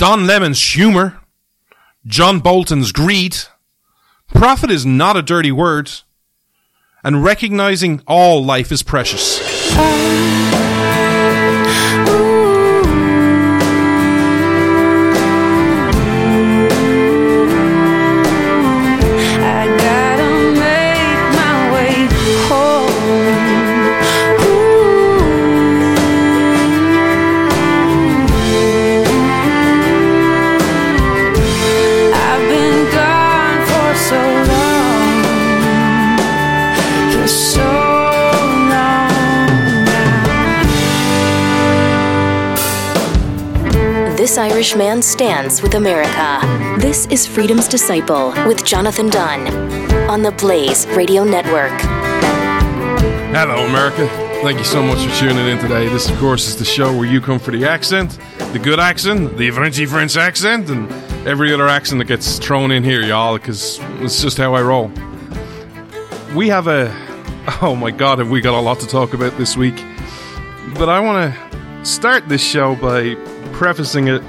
Don Lemon's humour, John Bolton's greed. Profit is not a dirty word, and recognizing all life is precious. This Irish man stands with America. This is Freedom's Disciple with Jonathan Dunn on the Blaze Radio Network. Hello, America. Thank you so much for tuning in today. This, of course, is the show where you come for the accent, the good accent, the Frenchy French accent, and every other accent that gets thrown in here, y'all, because it's just how I roll. We have a. Oh my god, have we got a lot to talk about this week? But I want to start this show by prefacing it.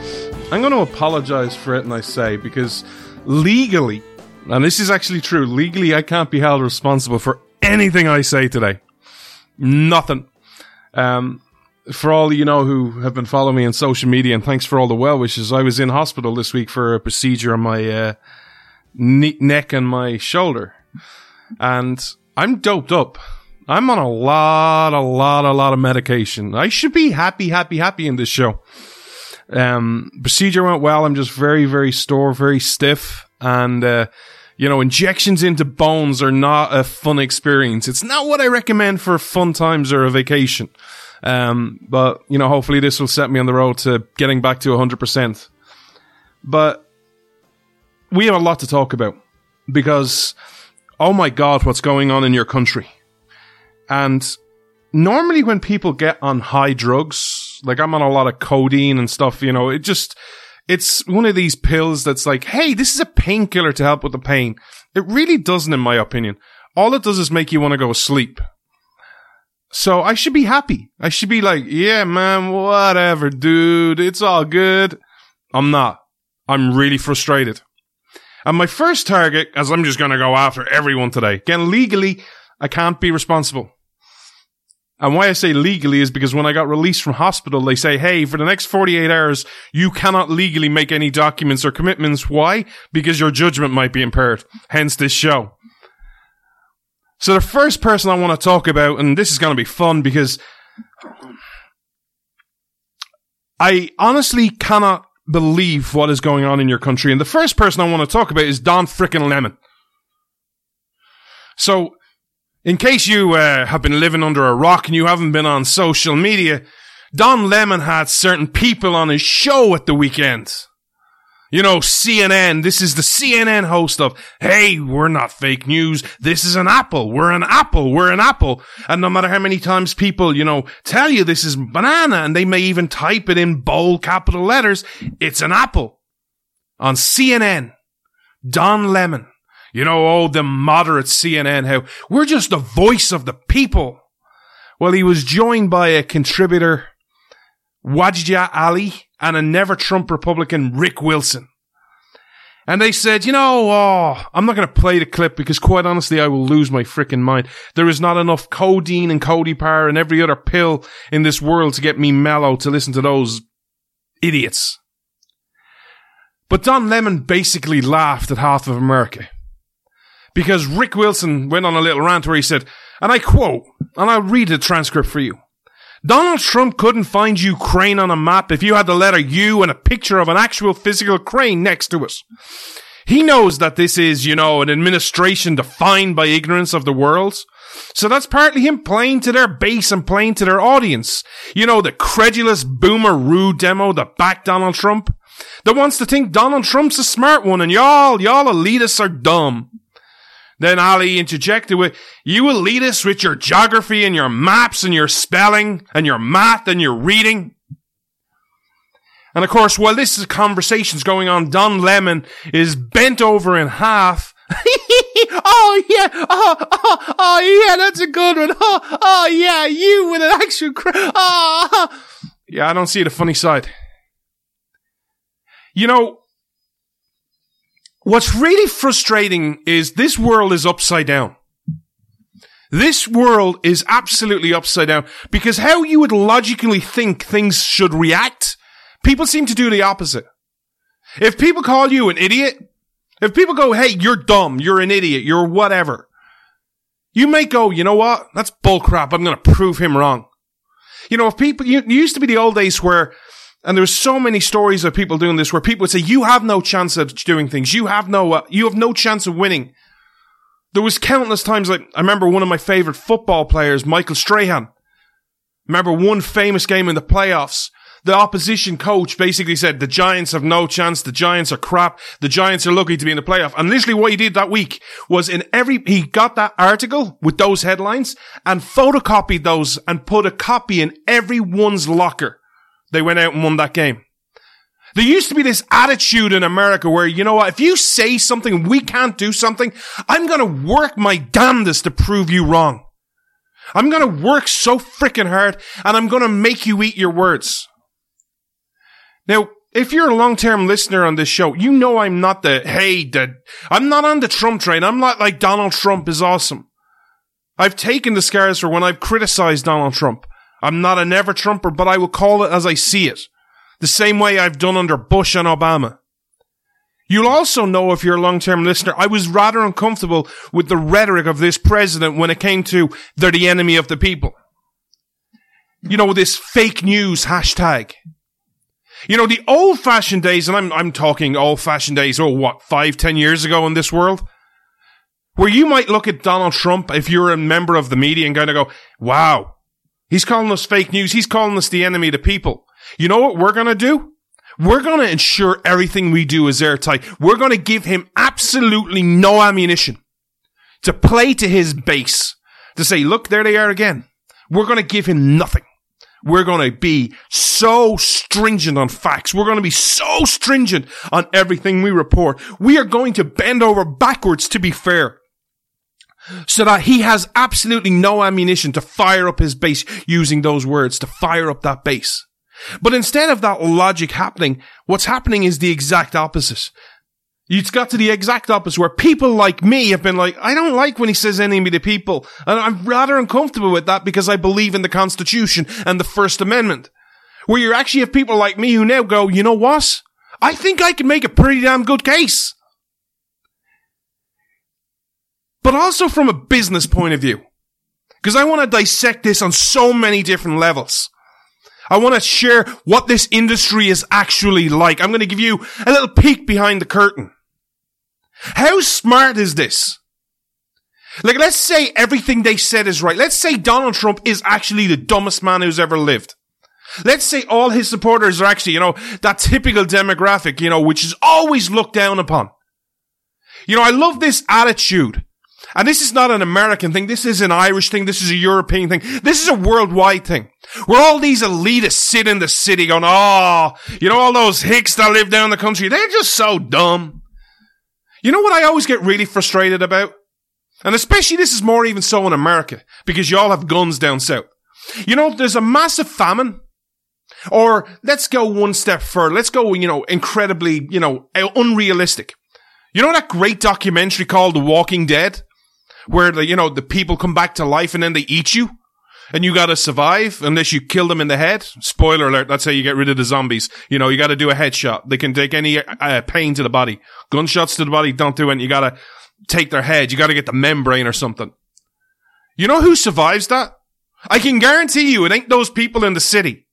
I'm going to apologize for it, and I say, because legally, and this is actually true, legally, I can't be held responsible for anything I say today. Nothing. Um, for all you know who have been following me on social media, and thanks for all the well wishes. I was in hospital this week for a procedure on my uh, ne- neck and my shoulder, and I'm doped up. I'm on a lot, a lot, a lot of medication. I should be happy, happy, happy in this show. Um, procedure went well. I'm just very, very sore, very stiff, and uh, you know, injections into bones are not a fun experience. It's not what I recommend for fun times or a vacation. Um, but you know, hopefully this will set me on the road to getting back to 100%. But we have a lot to talk about because, oh my God, what's going on in your country? And normally when people get on high drugs, like I'm on a lot of codeine and stuff, you know, it just, it's one of these pills that's like, hey, this is a painkiller to help with the pain. It really doesn't, in my opinion. All it does is make you want to go sleep. So I should be happy. I should be like, yeah, man, whatever, dude. It's all good. I'm not. I'm really frustrated. And my first target, as I'm just going to go after everyone today, again, legally, I can't be responsible. And why I say legally is because when I got released from hospital, they say, hey, for the next 48 hours, you cannot legally make any documents or commitments. Why? Because your judgment might be impaired. Hence this show. So the first person I want to talk about, and this is going to be fun because I honestly cannot believe what is going on in your country. And the first person I want to talk about is Don frickin' Lemon. So, in case you uh, have been living under a rock and you haven't been on social media, Don Lemon had certain people on his show at the weekend. You know, CNN, this is the CNN host of, hey, we're not fake news. This is an apple. We're an apple. We're an apple. And no matter how many times people, you know, tell you this is banana and they may even type it in bold capital letters, it's an apple. On CNN, Don Lemon. You know, oh, the moderate CNN, how we're just the voice of the people. Well, he was joined by a contributor, Wajahat Ali, and a never Trump Republican, Rick Wilson. And they said, you know, oh, I'm not going to play the clip because quite honestly, I will lose my freaking mind. There is not enough codeine and Codipar and every other pill in this world to get me mellow to listen to those idiots. But Don Lemon basically laughed at half of America. Because Rick Wilson went on a little rant where he said, and I quote, and I'll read the transcript for you. Donald Trump couldn't find Ukraine on a map if you had the letter U and a picture of an actual physical crane next to it. He knows that this is, you know, an administration defined by ignorance of the world. So that's partly him playing to their base and playing to their audience. You know, the credulous boomer rude demo that backed Donald Trump. That wants to think Donald Trump's a smart one and y'all, y'all elitists are dumb. Then Ali interjected with, you elitists with your geography and your maps and your spelling and your math and your reading. And of course, while this is conversation's going on, Don Lemon is bent over in half. oh yeah, oh, oh, oh yeah, that's a good one. Oh, oh yeah, you with an actual cra- oh, ah, oh. Ah, ah. Yeah, I don't see the funny side. You know, what's really frustrating is this world is upside down. This world is absolutely upside down because how you would logically think things should react, people seem to do the opposite. If people call you an idiot, if people go, hey, you're dumb, you're an idiot, you're whatever, you might go, you know what? That's bullcrap. I'm going to prove him wrong. You know, if people, you, used to be the old days where, and there there's so many stories of people doing this where people would say, you have no chance of doing things. You have no, uh, you have no chance of winning. There was countless times, like, I remember one of my favorite football players, Michael Strahan. Remember one famous game in the playoffs. The opposition coach basically said, the Giants have no chance. The Giants are crap. The Giants are lucky to be in the playoff. And literally what he did that week was in every, he got that article with those headlines and photocopied those and put a copy in everyone's locker. They went out and won that game. There used to be this attitude in America where, you know what, if you say something, we can't do something, I'm gonna work my damnedest to prove you wrong. I'm gonna work so freaking hard and I'm gonna make you eat your words. Now, if you're a long-term listener on this show, you know I'm not the, hey, the, I'm not on the Trump train. I'm not like Donald Trump is awesome. I've taken the scars for when I've criticized Donald Trump. I'm not a never Trumper, but I will call it as I see it. The same way I've done under Bush and Obama. You'll also know if you're a long-term listener, I was rather uncomfortable with the rhetoric of this president when it came to they're the enemy of the people. You know, this fake news hashtag. You know, the old fashioned days, and I'm, I'm talking old fashioned days, oh, what, five, ten years ago in this world? Where you might look at Donald Trump if you're a member of the media and kind of go, wow, he's calling us fake news. He's calling us the enemy of the people. You know what we're going to do? We're going to ensure everything we do is airtight. We're going to give him absolutely no ammunition to play to his base to say, look, there they are again. We're going to give him nothing. We're going to be so stringent on facts. We're going to be so stringent on everything we report. We are going to bend over backwards to be fair. So that he has absolutely no ammunition to fire up his base using those words to fire up that base. But instead of that logic happening, what's happening is the exact opposite. It's got to the exact opposite where people like me have been like, I don't like when he says enemy to people. And I'm rather uncomfortable with that because I believe in the Constitution and the First Amendment. Where you actually have people like me who now go, you know what? I think I can make a pretty damn good case. But also from a business point of view. Because I want to dissect this on so many different levels. I want to share what this industry is actually like. I'm going to give you a little peek behind the curtain. How smart is this? Like, let's say everything they said is right. Let's say Donald Trump is actually the dumbest man who's ever lived. Let's say all his supporters are actually, you know, that typical demographic, you know, which is always looked down upon. You know, I love this attitude. And this is not an American thing. This is an Irish thing. This is a European thing. This is a worldwide thing. Where all these elitists sit in the city going, oh, you know, all those hicks that live down the country, they're just so dumb. You know what I always get really frustrated about? And especially this is more even so in America, because you all have guns down south. You know, there's a massive famine. Or let's go one step further. Let's go, you know, incredibly, you know, unrealistic. You know that great documentary called The Walking Dead? Where the, you know, the people come back to life and then they eat you? And you gotta survive unless you kill them in the head. Spoiler alert, that's how you get rid of the zombies. You know, you gotta do a headshot. They can take any uh, pain to the body. Gunshots to the body don't do it. You gotta take their head. You gotta get the membrane or something. You know who survives that? I can guarantee you it ain't those people in the city.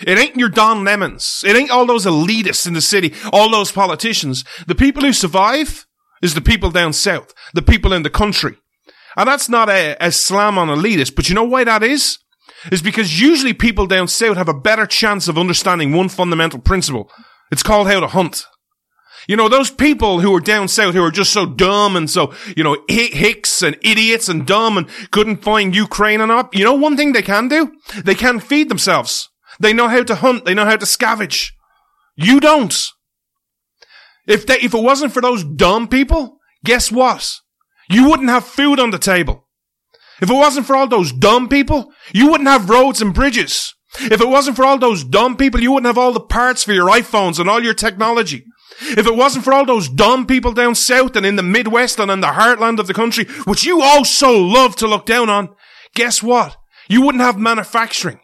It ain't your Don Lemons. It ain't all those elitists in the city, all those politicians. The people who survive is the people down south, the people in the country. And that's not a, a slam on elitists, but you know why that is? Is because usually people down south have a better chance of understanding one fundamental principle. It's called how to hunt. You know, those people who are down south who are just so dumb and so, you know, hicks and idiots and dumb and couldn't find Ukraine and up. You know one thing they can do? They can feed themselves. They know how to hunt. They know how to scavenge. You don't. If they, if it wasn't for those dumb people, guess what? You wouldn't have food on the table. If it wasn't for all those dumb people, you wouldn't have roads and bridges. If it wasn't for all those dumb people, you wouldn't have all the parts for your iPhones and all your technology. If it wasn't for all those dumb people down south and in the Midwest and in the heartland of the country, which you all so love to look down on, guess what? You wouldn't have manufacturing.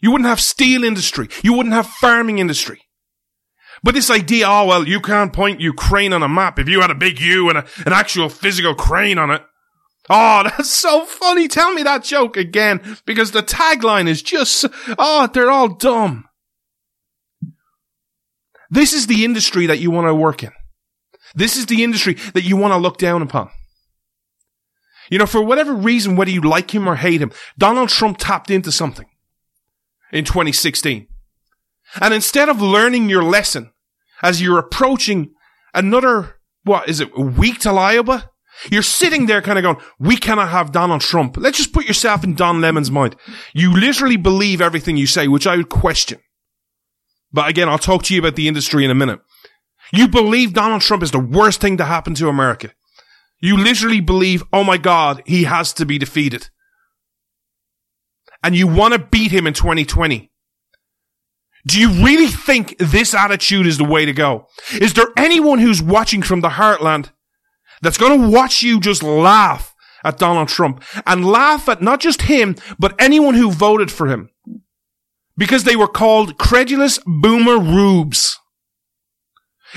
You wouldn't have steel industry. You wouldn't have farming industry. But this idea, oh well, you can't point Ukraine on a map if you had a big U and a, an actual physical crane on it. Oh, that's so funny. Tell me that joke again because the tagline is just, oh, they're all dumb. This is the industry that you want to work in. This is the industry that you want to look down upon. You know, for whatever reason, whether you like him or hate him, Donald Trump tapped into something in 2016. And instead of learning your lesson as you're approaching another, what is it, week to Iowa? You're sitting there kind of going, we cannot have Donald Trump. Let's just put yourself in Don Lemon's mind. You literally believe everything you say, which I would question. But again, I'll talk to you about the industry in a minute. You believe Donald Trump is the worst thing to happen to America. You literally believe, oh my God, he has to be defeated. And you want to beat him in 2020. Do you really think this attitude is the way to go? Is there anyone who's watching from the heartland that's going to watch you just laugh at Donald Trump and laugh at not just him, but anyone who voted for him? Because they were called credulous boomer rubes.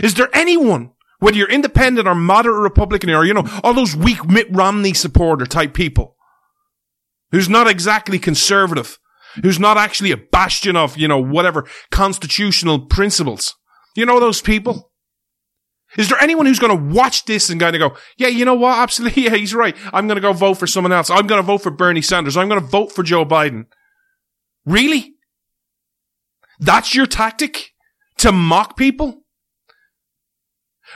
Is there anyone, whether you're independent or moderate Republican or, you know, all those weak Mitt Romney supporter type people, who's not exactly conservative, who's not actually a bastion of, you know, whatever constitutional principles. You know those people? Is there anyone who's going to watch this and going to go, yeah, you know what? Absolutely. Yeah, he's right. I'm going to go vote for someone else. I'm going to vote for Bernie Sanders. I'm going to vote for Joe Biden. Really? That's your tactic to mock people?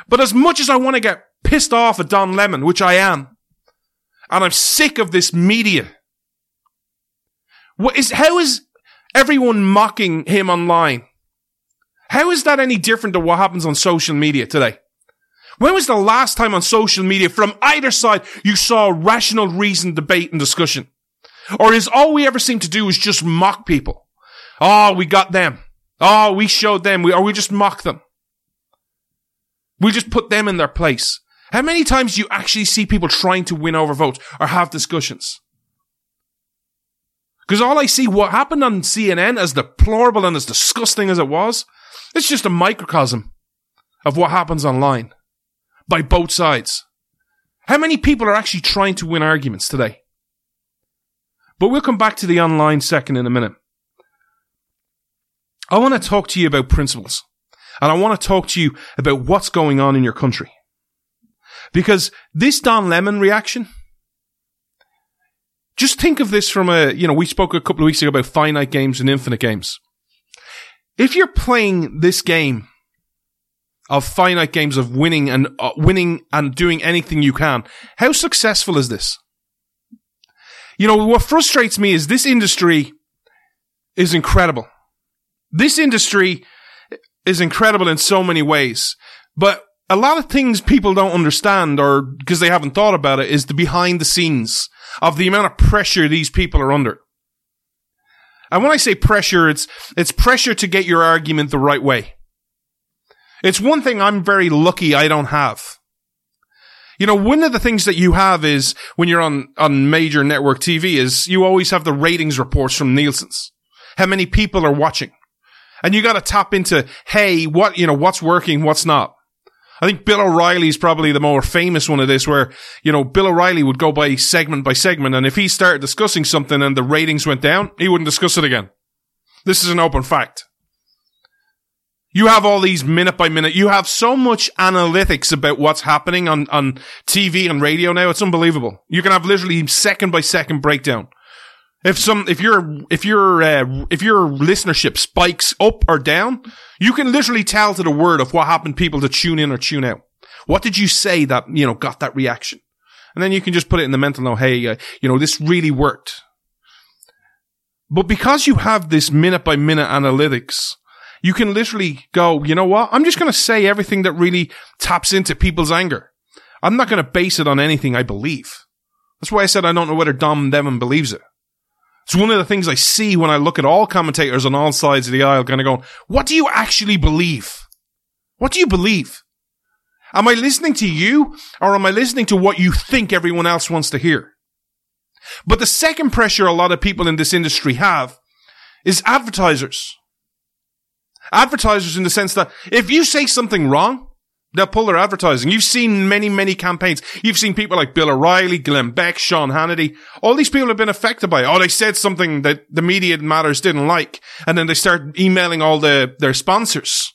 But as much as I want to get pissed off at Don Lemon, which I am, and I'm sick of this media what is, how is everyone mocking him online? How is that any different to what happens on social media today? When was the last time on social media from either side you saw rational reason, debate and discussion? Or is all we ever seem to do is just mock people? Oh, we got them. Oh, we showed them. We, or we just mock them. We just put them in their place. How many times do you actually see people trying to win over votes or have discussions? Because all I see, what happened on CNN, as deplorable and as disgusting as it was, it's just a microcosm of what happens online by both sides. How many people are actually trying to win arguments today? But we'll come back to the online second in a minute. I want to talk to you about principles. And I want to talk to you about what's going on in your country. Because this Don Lemon reaction, just think of this from a, you know, we spoke a couple of weeks ago about finite games and infinite games. If you're playing this game of finite games of winning and uh, winning and doing anything you can, how successful is this? You know, what frustrates me is this industry is incredible. This industry is incredible in so many ways, but a lot of things people don't understand or because they haven't thought about it is the behind the scenes of the amount of pressure these people are under. And when I say pressure, it's, it's pressure to get your argument the right way. It's one thing I'm very lucky I don't have. You know, one of the things that you have is when you're on, on major network TV is you always have the ratings reports from Nielsen's. How many people are watching? And you gotta tap into, hey, what, you know, what's working, what's not. I think Bill O'Reilly is probably the more famous one of this where, you know, Bill O'Reilly would go by segment by segment and if he started discussing something and the ratings went down, he wouldn't discuss it again. This is an open fact. You have all these minute by minute. You have so much analytics about what's happening on, on TV and radio now. It's unbelievable. You can have literally second by second breakdown. If some, if your, if your, uh, if your listenership spikes up or down, you can literally tell to the word of what happened people to tune in or tune out. What did you say that, you know, got that reaction? And then you can just put it in the mental note, hey, uh, you know, this really worked. But because you have this minute by minute analytics, you can literally go, you know what? I'm just going to say everything that really taps into people's anger. I'm not going to base it on anything I believe. That's why I said I don't know whether Don Lemon believes it. It's one of the things I see when I look at all commentators on all sides of the aisle kind of going, what do you actually believe? What do you believe? Am I listening to you or am I listening to what you think everyone else wants to hear? But the second pressure a lot of people in this industry have is advertisers. Advertisers in the sense that if you say something wrong, they'll pull their advertising. You've seen many, many campaigns. You've seen people like Bill O'Reilly, Glenn Beck, Sean Hannity. All these people have been affected by it. Oh, they said something that the media matters didn't like. And then they start emailing all the, their sponsors.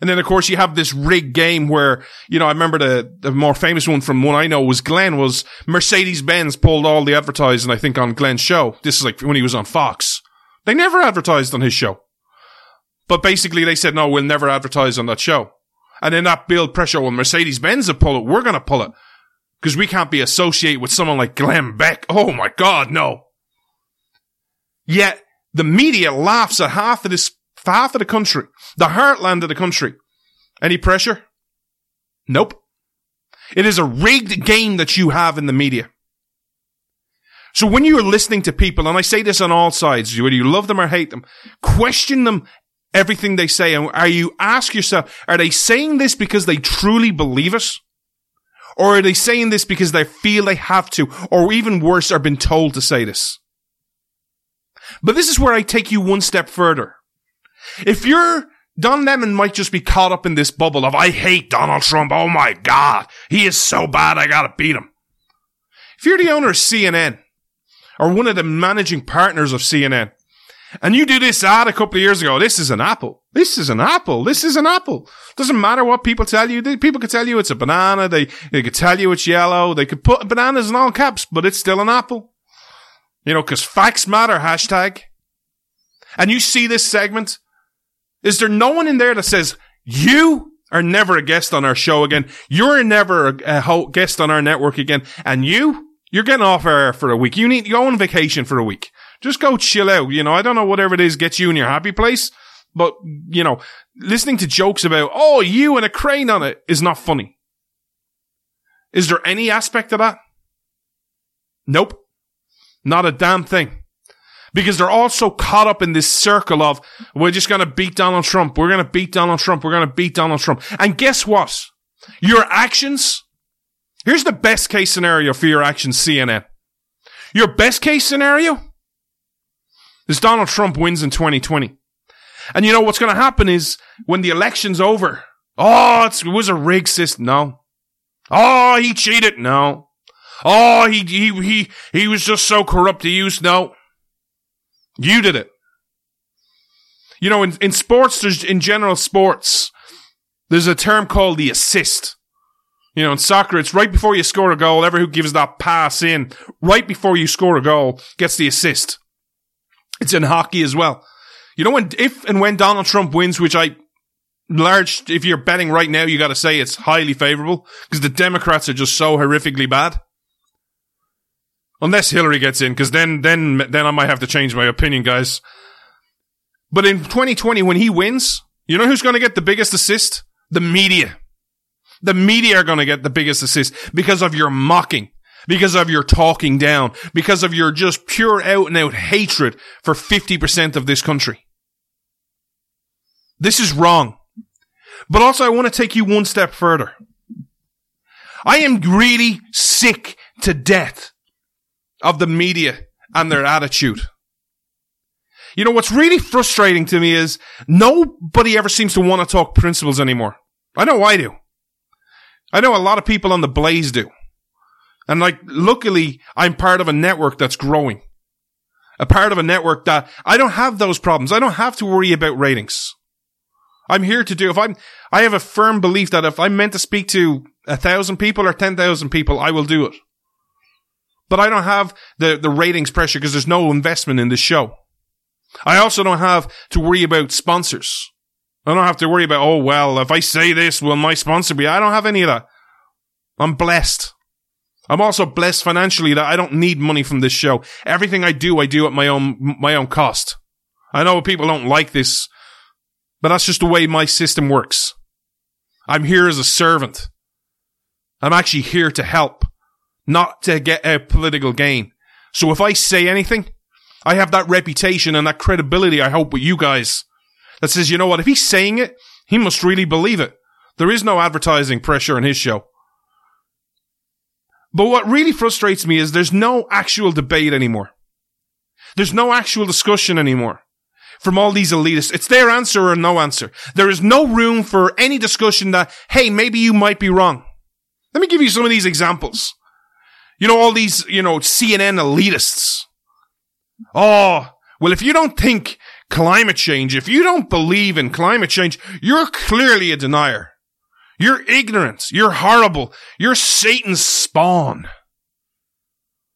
And then, of course, you have this rigged game where, you know, I remember the, the more famous one from one I know was Glenn was Mercedes-Benz pulled all the advertising, I think, on Glenn's show. This is like when he was on Fox. They never advertised on his show. But basically they said, no, we'll never advertise on that show. And then that build pressure, well, Mercedes-Benz will pull it. We're going to pull it. Because we can't be associated with someone like Glenn Beck. Oh my God, no. Yet the media laughs at half of this, half of the country, the heartland of the country. Any pressure? Nope. It is a rigged game that you have in the media. So when you are listening to people, and I say this on all sides, whether you love them or hate them, question them everything they say. And are you ask yourself, are they saying this because they truly believe it? Or are they saying this because they feel they have to, or even worse, are been told to say this? But this is where I take you one step further. If you're Don Lemon might just be caught up in this bubble of I hate Donald Trump. Oh my God. He is so bad. I gotta beat him. If you're the owner of CNN or one of the managing partners of CNN and you do this ad a couple of years ago, this is an apple. This is an apple. This is an apple. Doesn't matter what people tell you. People could tell you it's a banana. They, they could tell you it's yellow. They could put bananas in all caps, but it's still an apple. You know, cause facts matter, hashtag. And you see this segment. Is there no one in there that says, you are never a guest on our show again. You're never a, guest on our network again. And you, you're getting off air for a week. You need to go on vacation for a week. Just go chill out. You know, I don't know whatever it is gets you in your happy place, but you know, listening to jokes about, oh, you and a crane on it is not funny. Is there any aspect of that? Nope. Not a damn thing. Because they're all so caught up in this circle of, we're just gonna beat Donald Trump. We're gonna beat Donald Trump. We're gonna beat Donald Trump. And guess what? Your actions, here's the best case scenario for your actions, CNN. Your best case scenario is Donald Trump wins in 2020. And you know what's gonna happen is when the election's over, oh, it was a rigged system. No. Oh, he cheated. No. Oh, he, he, he, he was just so corrupt. to use. no. You did it. You know, in, in sports, there's, in general sports, there's a term called the assist. You know, in soccer, it's right before you score a goal, ever who gives that pass in, right before you score a goal, gets the assist. It's in hockey as well. You know, when, if and when Donald Trump wins, which I, large, if you're betting right now, you gotta say it's highly favorable, because the Democrats are just so horrifically bad. Unless Hillary gets in, because then, then, then I might have to change my opinion, guys. But in 2020, when he wins, you know who's going to get the biggest assist? The media. The media are going to get the biggest assist because of your mocking, because of your talking down, because of your just pure out and out hatred for 50% of this country. This is wrong. But also, I want to take you one step further. I am really sick to death of the media and their attitude. You know, what's really frustrating to me is nobody ever seems to want to talk principles anymore. I know I do. I know a lot of people on the Blaze do. And like, luckily, I'm part of a network that's growing. A part of a network that I don't have those problems. I don't have to worry about ratings. I'm here to do, if I'm, I have a firm belief that if I'm meant to speak to a thousand people or 10,000 people, I will do it. But I don't have the, the ratings pressure because there's no investment in this show. I also don't have to worry about sponsors. I don't have to worry about, oh, well, if I say this, will my sponsor be? I don't have any of that. I'm blessed. I'm also blessed financially that I don't need money from this show. Everything I do, I do at my own, my own cost. I know people don't like this, but that's just the way my system works. I'm here as a servant. I'm actually here to help, not to get a political gain. So if I say anything, I have that reputation and that credibility, I hope, with you guys that says, you know what, if he's saying it, he must really believe it. There is no advertising pressure on his show. But what really frustrates me is there's no actual debate anymore. There's no actual discussion anymore from all these elitists. It's their answer or no answer. There is no room for any discussion that, hey, maybe you might be wrong. Let me give you some of these examples. You know, all these, you know, CNN elitists. Oh, well, if you don't think climate change, if you don't believe in climate change, you're clearly a denier. You're ignorant. You're horrible. You're Satan's spawn.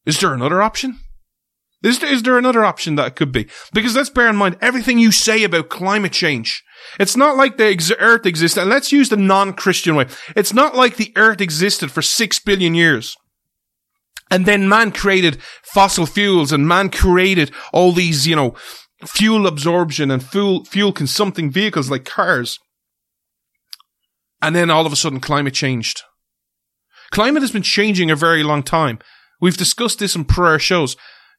Is there another option? Is there, is there another option that it could be? Because let's bear in mind everything you say about climate change. It's not like the ex- earth existed, and let's use the non-Christian way. It's not like the earth existed for six billion years. And then man created fossil fuels and man created all these, you know, fuel absorption and fuel, fuel consuming vehicles like cars. And then all of a sudden climate changed. Climate has been changing a very long time. We've discussed this in prior shows.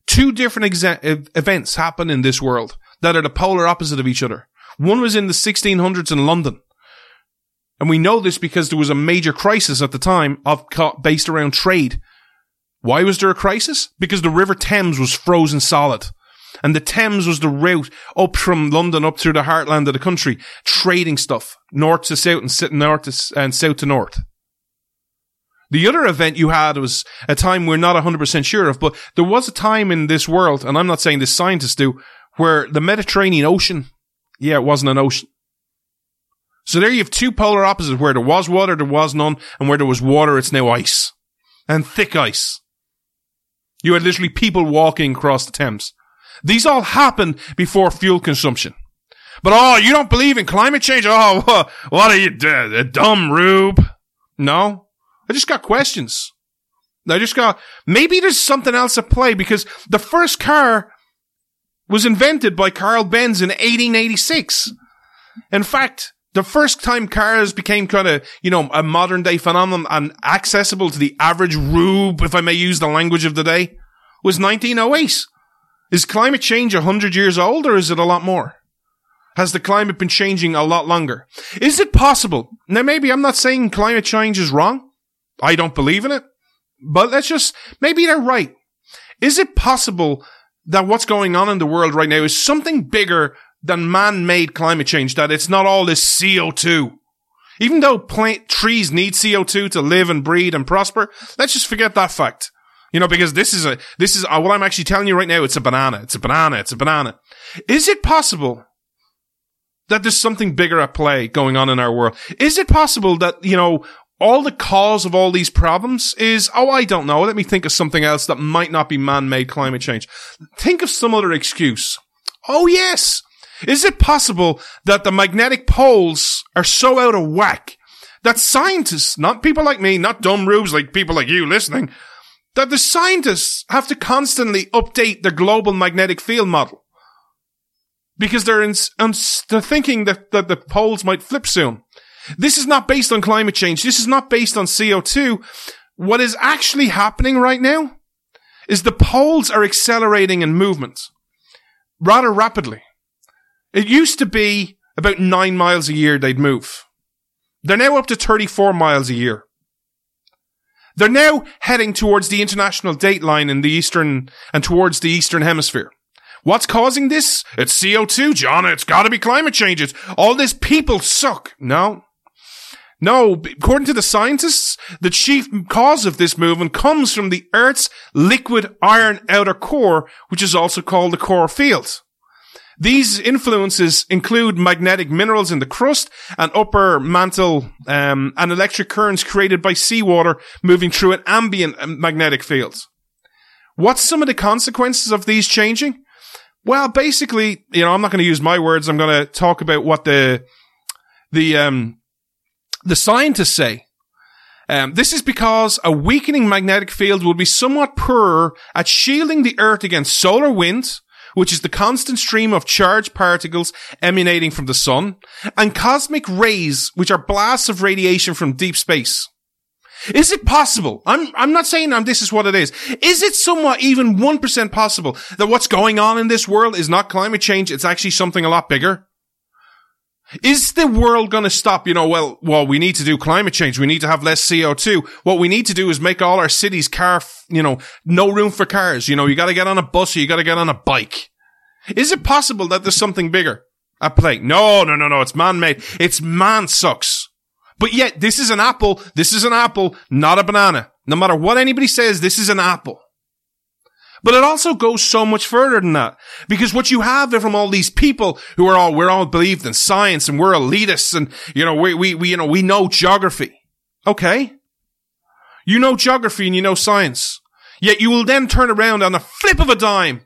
Two different exa- events happen in this world that are the polar opposite of each other. One was in the 1600s in London. And we know this because there was a major crisis at the time of based around trade. Why was there a crisis? Because the River Thames was frozen solid. And the Thames was the route up from London up through the heartland of the country, trading stuff, north to south and north to, and south to north. The other event you had was a time we're not 100% sure of, but there was a time in this world, and I'm not saying this scientists do, where the Mediterranean Ocean, yeah, it wasn't an ocean. So there you have two polar opposites where there was water, there was none, and where there was water, it's now ice. And thick ice. You had literally people walking across the Thames. These all happened before fuel consumption. But oh, you don't believe in climate change? Oh, what are you, a dumb rube? No. I just got questions. I just got, maybe there's something else at play because the first car was invented by Carl Benz in 1886. In fact, the first time cars became kind of, you know, a modern day phenomenon and accessible to the average rube, if I may use the language of the day, was 1908. Is climate change 100 years old or is it a lot more? Has the climate been changing a lot longer? Is it possible? Now, maybe I'm not saying climate change is wrong. I don't believe in it. But let's just, maybe they're right. Is it possible that what's going on in the world right now is something bigger than man-made climate change? That it's not all this CO2. Even though plant trees need CO2 to live and breed and prosper, let's just forget that fact. You know, because this is a, this is uh, what I'm actually telling you right now. It's a banana. It's a banana. It's a banana. Is it possible that there's something bigger at play going on in our world? Is it possible that, you know, all the cause of all these problems is, oh, I don't know. Let me think of something else that might not be man-made climate change. Think of some other excuse. Oh, yes. Is it possible that the magnetic poles are so out of whack that scientists, not people like me, not dumb rubes like people like you listening, that the scientists have to constantly update their global magnetic field model? Because they're, in, um, they're thinking that, that the poles might flip soon. This is not based on climate change. This is not based on CO2. What is actually happening right now is the poles are accelerating in movement rather rapidly. It used to be about nine miles a year they'd move. They're now up to 34 miles a year. They're now heading towards the international date line in the eastern and towards the eastern hemisphere. What's causing this? It's CO2, John. It's gotta be climate change. It's all this people suck. No, no, according to the scientists, the chief cause of this movement comes from the Earth's liquid iron outer core, which is also called the core field. These influences include magnetic minerals in the crust and upper mantle, um, and electric currents created by seawater moving through an ambient magnetic field. What's some of the consequences of these changing? Well, basically, you know, I'm not going to use my words. I'm going to talk about what the, the, um, the scientists say um, this is because a weakening magnetic field will be somewhat poorer at shielding the Earth against solar winds, which is the constant stream of charged particles emanating from the sun, and cosmic rays, which are blasts of radiation from deep space. Is it possible? I'm, I'm not saying um, this is what it is. Is it somewhat even 1% possible that what's going on in this world is not climate change? It's actually something a lot bigger? Is the world going to stop? You know, well, well, we need to do climate change. We need to have less CO2. What we need to do is make all our cities car, you know, no room for cars. You know, you got to get on a bus or you got to get on a bike. Is it possible that there's something bigger at play? No, no, no, no. It's man-made. It's man sucks. But yet, this is an apple. This is an apple, not a banana. No matter what anybody says, this is an apple. But it also goes so much further than that. Because what you have there from all these people who are all, we're all believed in science and we're elitists and, you know, we, we, we, you know, we know geography. Okay. You know geography and you know science. Yet you will then turn around on the flip of a dime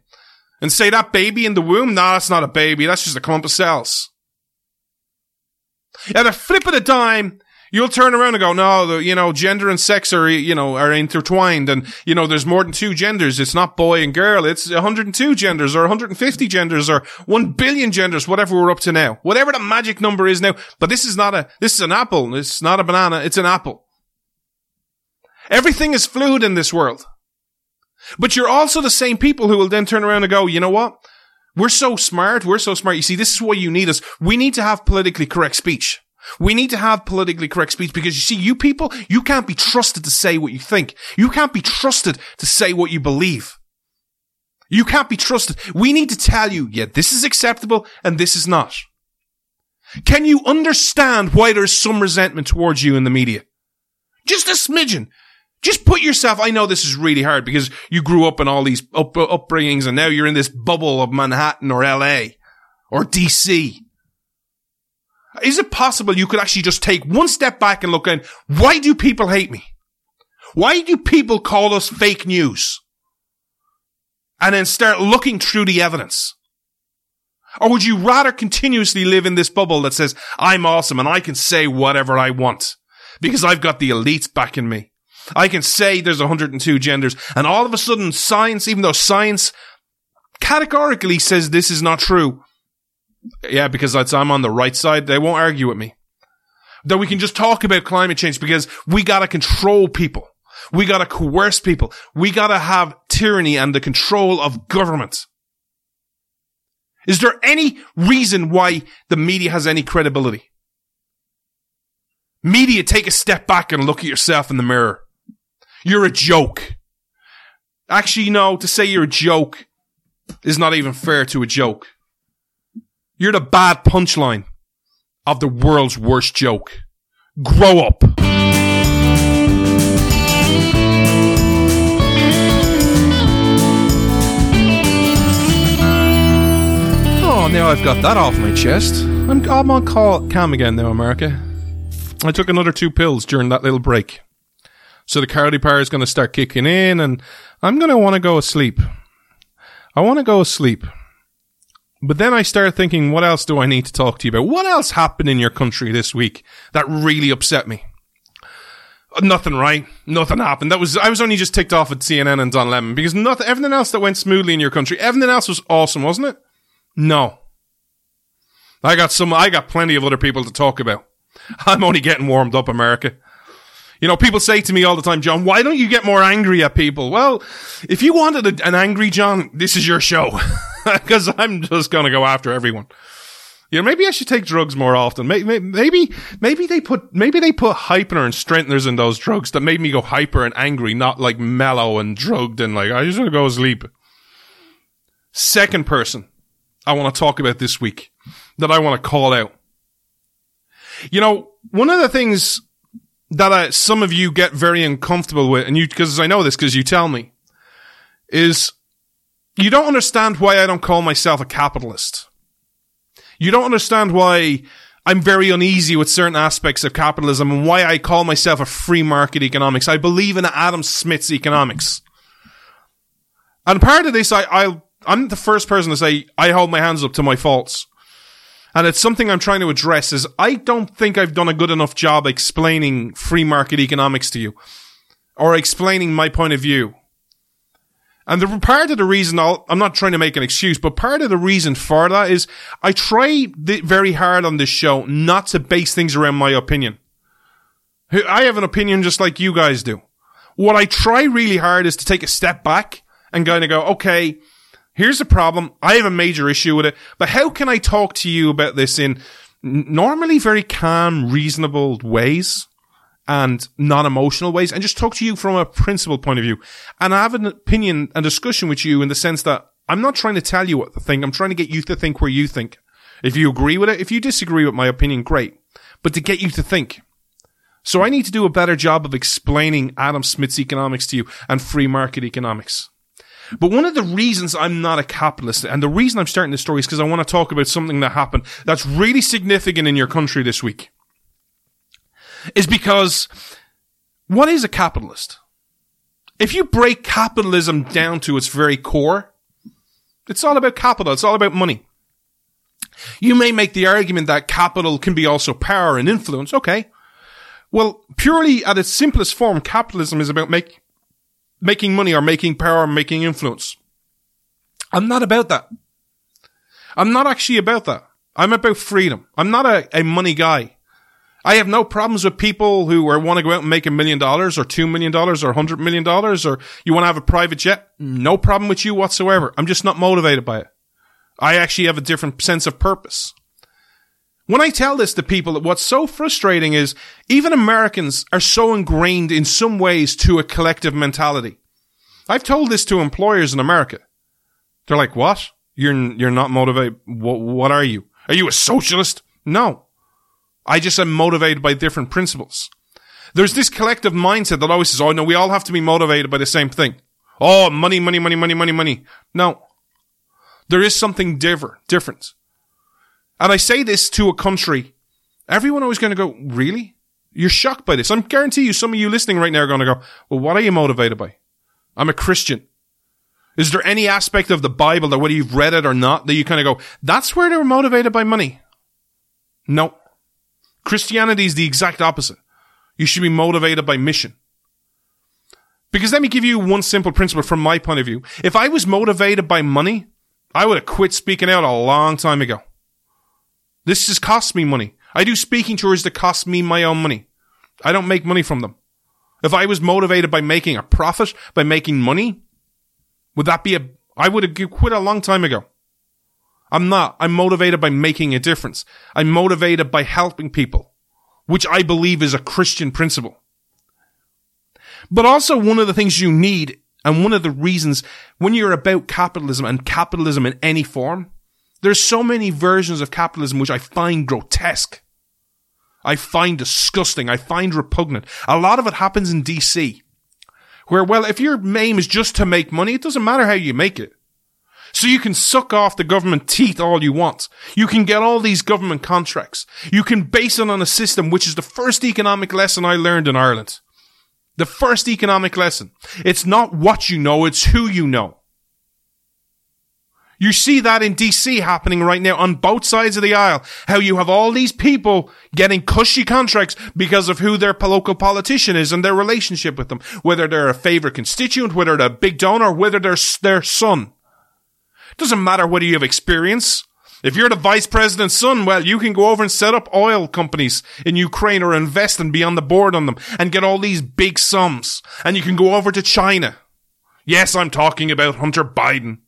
and say that baby in the womb, nah, that's not a baby. That's just a clump of cells. At a flip of a dime, you'll turn around and go, no, the, you know, gender and sex are, you know, are intertwined. And, you know, there's more than two genders. It's not boy and girl. It's 102 genders or 150 genders or 1 billion genders, whatever we're up to now. Whatever the magic number is now. But this is not a, this is an apple. It's not a banana. It's an apple. Everything is fluid in this world. But you're also the same people who will then turn around and go, you know what? We're so smart. We're so smart. You see, this is why you need us. We need to have politically correct speech. We need to have politically correct speech because you see, you people, you can't be trusted to say what you think. You can't be trusted to say what you believe. You can't be trusted. We need to tell you, yeah, this is acceptable and this is not. Can you understand why there's some resentment towards you in the media? Just a smidgen. Just put yourself, I know this is really hard because you grew up in all these up, upbringings and now you're in this bubble of Manhattan or LA or DC. Is it possible you could actually just take one step back and look in? Why do people hate me? Why do people call us fake news? And then start looking through the evidence. Or would you rather continuously live in this bubble that says, I'm awesome and I can say whatever I want because I've got the elites backing me? I can say there's 102 genders and all of a sudden science, even though science categorically says this is not true. Yeah, because I'm on the right side. They won't argue with me. That we can just talk about climate change because we gotta control people. We gotta coerce people. We gotta have tyranny and the control of government. Is there any reason why the media has any credibility? Media, take a step back and look at yourself in the mirror. You're a joke. Actually, no, to say you're a joke is not even fair to a joke. You're the bad punchline of the world's worst joke. Grow up. Oh, now I've got that off my chest. I'm, I'm on call, calm again now, America. I took another two pills during that little break. So the Codipar is going to start kicking in and I'm going to want to go asleep. I want to go asleep. But then I start thinking, what else do I need to talk to you about? What else happened in your country this week that really upset me? Nothing, right? Nothing happened. That was, I was only just ticked off at CNN and Don Lemon because nothing, everything else that went smoothly in your country, everything else was awesome, wasn't it? No. I got some, I got plenty of other people to talk about. I'm only getting warmed up, America. You know, people say to me all the time, John, why don't you get more angry at people? Well, if you wanted an angry John, this is your show. Because I'm just going to go after everyone. You know, maybe I should take drugs more often. Maybe, maybe, maybe they put, maybe they put hypener and strengtheners in those drugs that made me go hyper and angry, not like mellow and drugged and like, I just want to go sleep. Second person I want to talk about this week that I want to call out. You know, one of the things that I, some of you get very uncomfortable with, and you, because I know this because you tell me, is you don't understand why I don't call myself a capitalist. You don't understand why I'm very uneasy with certain aspects of capitalism and why I call myself a free market economics. I believe in Adam Smith's economics. And part of this, I, I'll, I'm the first person to say I hold my hands up to my faults. And it's something I'm trying to address is I don't think I've done a good enough job explaining free market economics to you or explaining my point of view. And the part of the reason i am not trying to make an excuse, but part of the reason for that is I try very hard on this show not to base things around my opinion. I have an opinion just like you guys do. What I try really hard is to take a step back and kind of go, okay, here's the problem. I have a major issue with it, but how can I talk to you about this in normally very calm, reasonable ways? And non-emotional ways and just talk to you from a principled point of view and I have an opinion and discussion with you in the sense that I'm not trying to tell you what to think. I'm trying to get you to think where you think. If you agree with it, if you disagree with my opinion, great. But to get you to think. So I need to do a better job of explaining Adam Smith's economics to you and free market economics. But one of the reasons I'm not a capitalist and the reason I'm starting this story is because I want to talk about something that happened that's really significant in your country this week is because what is a capitalist? If you break capitalism down to its very core, it's all about capital. It's all about money. You may make the argument that capital can be also power and influence. Okay. Well, purely at its simplest form, capitalism is about make, making money or making power, or making influence. I'm not about that. I'm not actually about that. I'm about freedom. I'm not a, a money guy. I have no problems with people who are, want to go out and make a million dollars or two million dollars or a hundred million dollars or you want to have a private jet. No problem with you whatsoever. I'm just not motivated by it. I actually have a different sense of purpose. When I tell this to people, what's so frustrating is even Americans are so ingrained in some ways to a collective mentality. I've told this to employers in America. They're like, what? You're, you're not motivated. What, what are you? Are you a socialist? No. I just am motivated by different principles. There's this collective mindset that always says, oh no, we all have to be motivated by the same thing. Oh, money, money, money, money, money, money. No. There is something differ, different. And I say this to a country, everyone always going to go, really? You're shocked by this. I'm guarantee you some of you listening right now are going to go, well, what are you motivated by? I'm a Christian. Is there any aspect of the Bible that whether you've read it or not that you kind of go, that's where they're motivated by money? No. Christianity is the exact opposite. You should be motivated by mission. Because let me give you one simple principle from my point of view. If I was motivated by money, I would have quit speaking out a long time ago. This has cost me money. I do speaking tours that cost me my own money. I don't make money from them. If I was motivated by making a profit, by making money, would that be a, I would have quit a long time ago. I'm not. I'm motivated by making a difference. I'm motivated by helping people, which I believe is a Christian principle. But also one of the things you need and one of the reasons when you're about capitalism and capitalism in any form, there's so many versions of capitalism which I find grotesque. I find disgusting. I find repugnant. A lot of it happens in DC. Where, well, if your aim is just to make money, it doesn't matter how you make it. So you can suck off the government teeth all you want. You can get all these government contracts. You can base it on a system which is the first economic lesson I learned in Ireland. The first economic lesson. It's not what you know, it's who you know. You see that in DC happening right now on both sides of the aisle. How you have all these people getting cushy contracts because of who their local politician is and their relationship with them. Whether they're a favorite constituent, whether they're a big donor, whether they're their son. Doesn't matter whether you have experience. If you're the vice president's son, well, you can go over and set up oil companies in Ukraine or invest and be on the board on them and get all these big sums. And you can go over to China. Yes, I'm talking about Hunter Biden.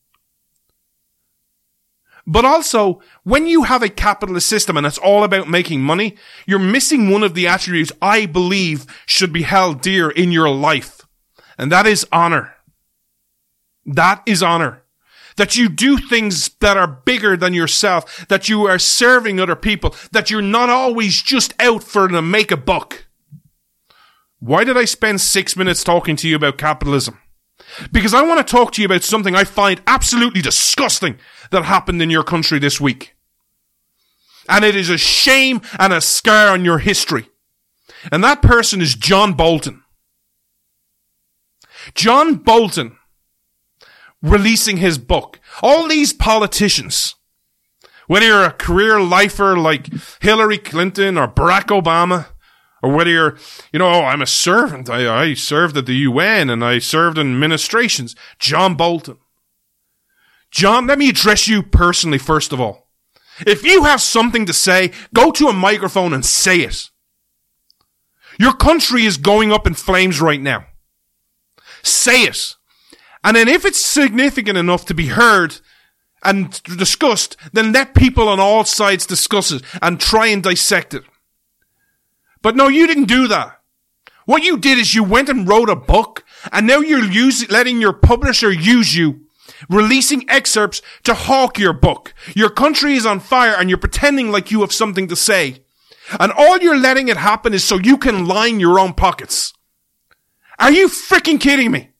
But also, when you have a capitalist system and it's all about making money, you're missing one of the attributes I believe should be held dear in your life. And that is honor. That is honor. That you do things that are bigger than yourself, that you are serving other people, that you're not always just out for to make a buck. Why did I spend six minutes talking to you about capitalism? Because I want to talk to you about something I find absolutely disgusting that happened in your country this week. And it is a shame and a scar on your history. And that person is John Bolton. John Bolton releasing his book. All these politicians, whether you're a career lifer like Hillary Clinton or Barack Obama, or whether you're, you know, oh, I'm a servant. I, I served at the UN and I served in administrations. John Bolton. John, let me address you personally first of all. If you have something to say, go to a microphone and say it. Your country is going up in flames right now. Say it. And then if it's significant enough to be heard and discussed, then let people on all sides discuss it and try and dissect it. But no, you didn't do that. What you did is you went and wrote a book and now you're using, letting your publisher use you, releasing excerpts to hawk your book. Your country is on fire and you're pretending like you have something to say. And all you're letting it happen is so you can line your own pockets. Are you freaking kidding me?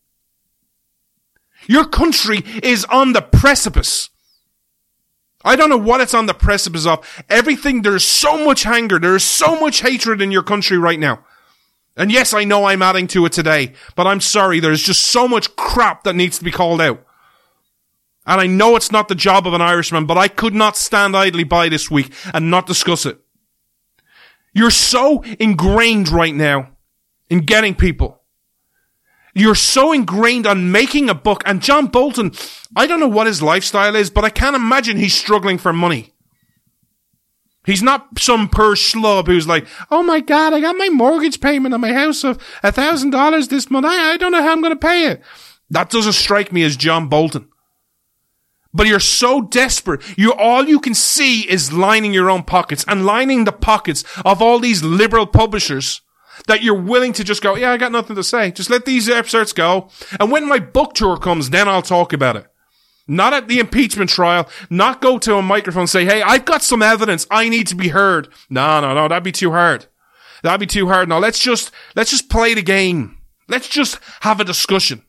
Your country is on the precipice. I don't know what it's on the precipice of. Everything, there's so much anger, there is so much hatred in your country right now. And yes, I know I'm adding to it today, but I'm sorry, there's just so much crap that needs to be called out. And I know it's not the job of an Irishman, but I could not stand idly by this week and not discuss it. You're so ingrained right now in getting people. You're so ingrained on making a book. And John Bolton, I don't know what his lifestyle is, but I can't imagine he's struggling for money. He's not some poor schlub who's like, oh my god, I got my mortgage payment on my house of a thousand dollars this month. I, I don't know how I'm going to pay it. That doesn't strike me as John Bolton. But you're so desperate. You, all you can see is lining your own pockets and lining the pockets of all these liberal publishers that you're willing to just go, yeah, I got nothing to say. Just let these excerpts go. And when my book tour comes, then I'll talk about it. Not at the impeachment trial, not go to a microphone and say, hey, I've got some evidence. I need to be heard. No, no, no, that'd be too hard. That'd be too hard. Now let's just, let's just play the game. Let's just have a discussion.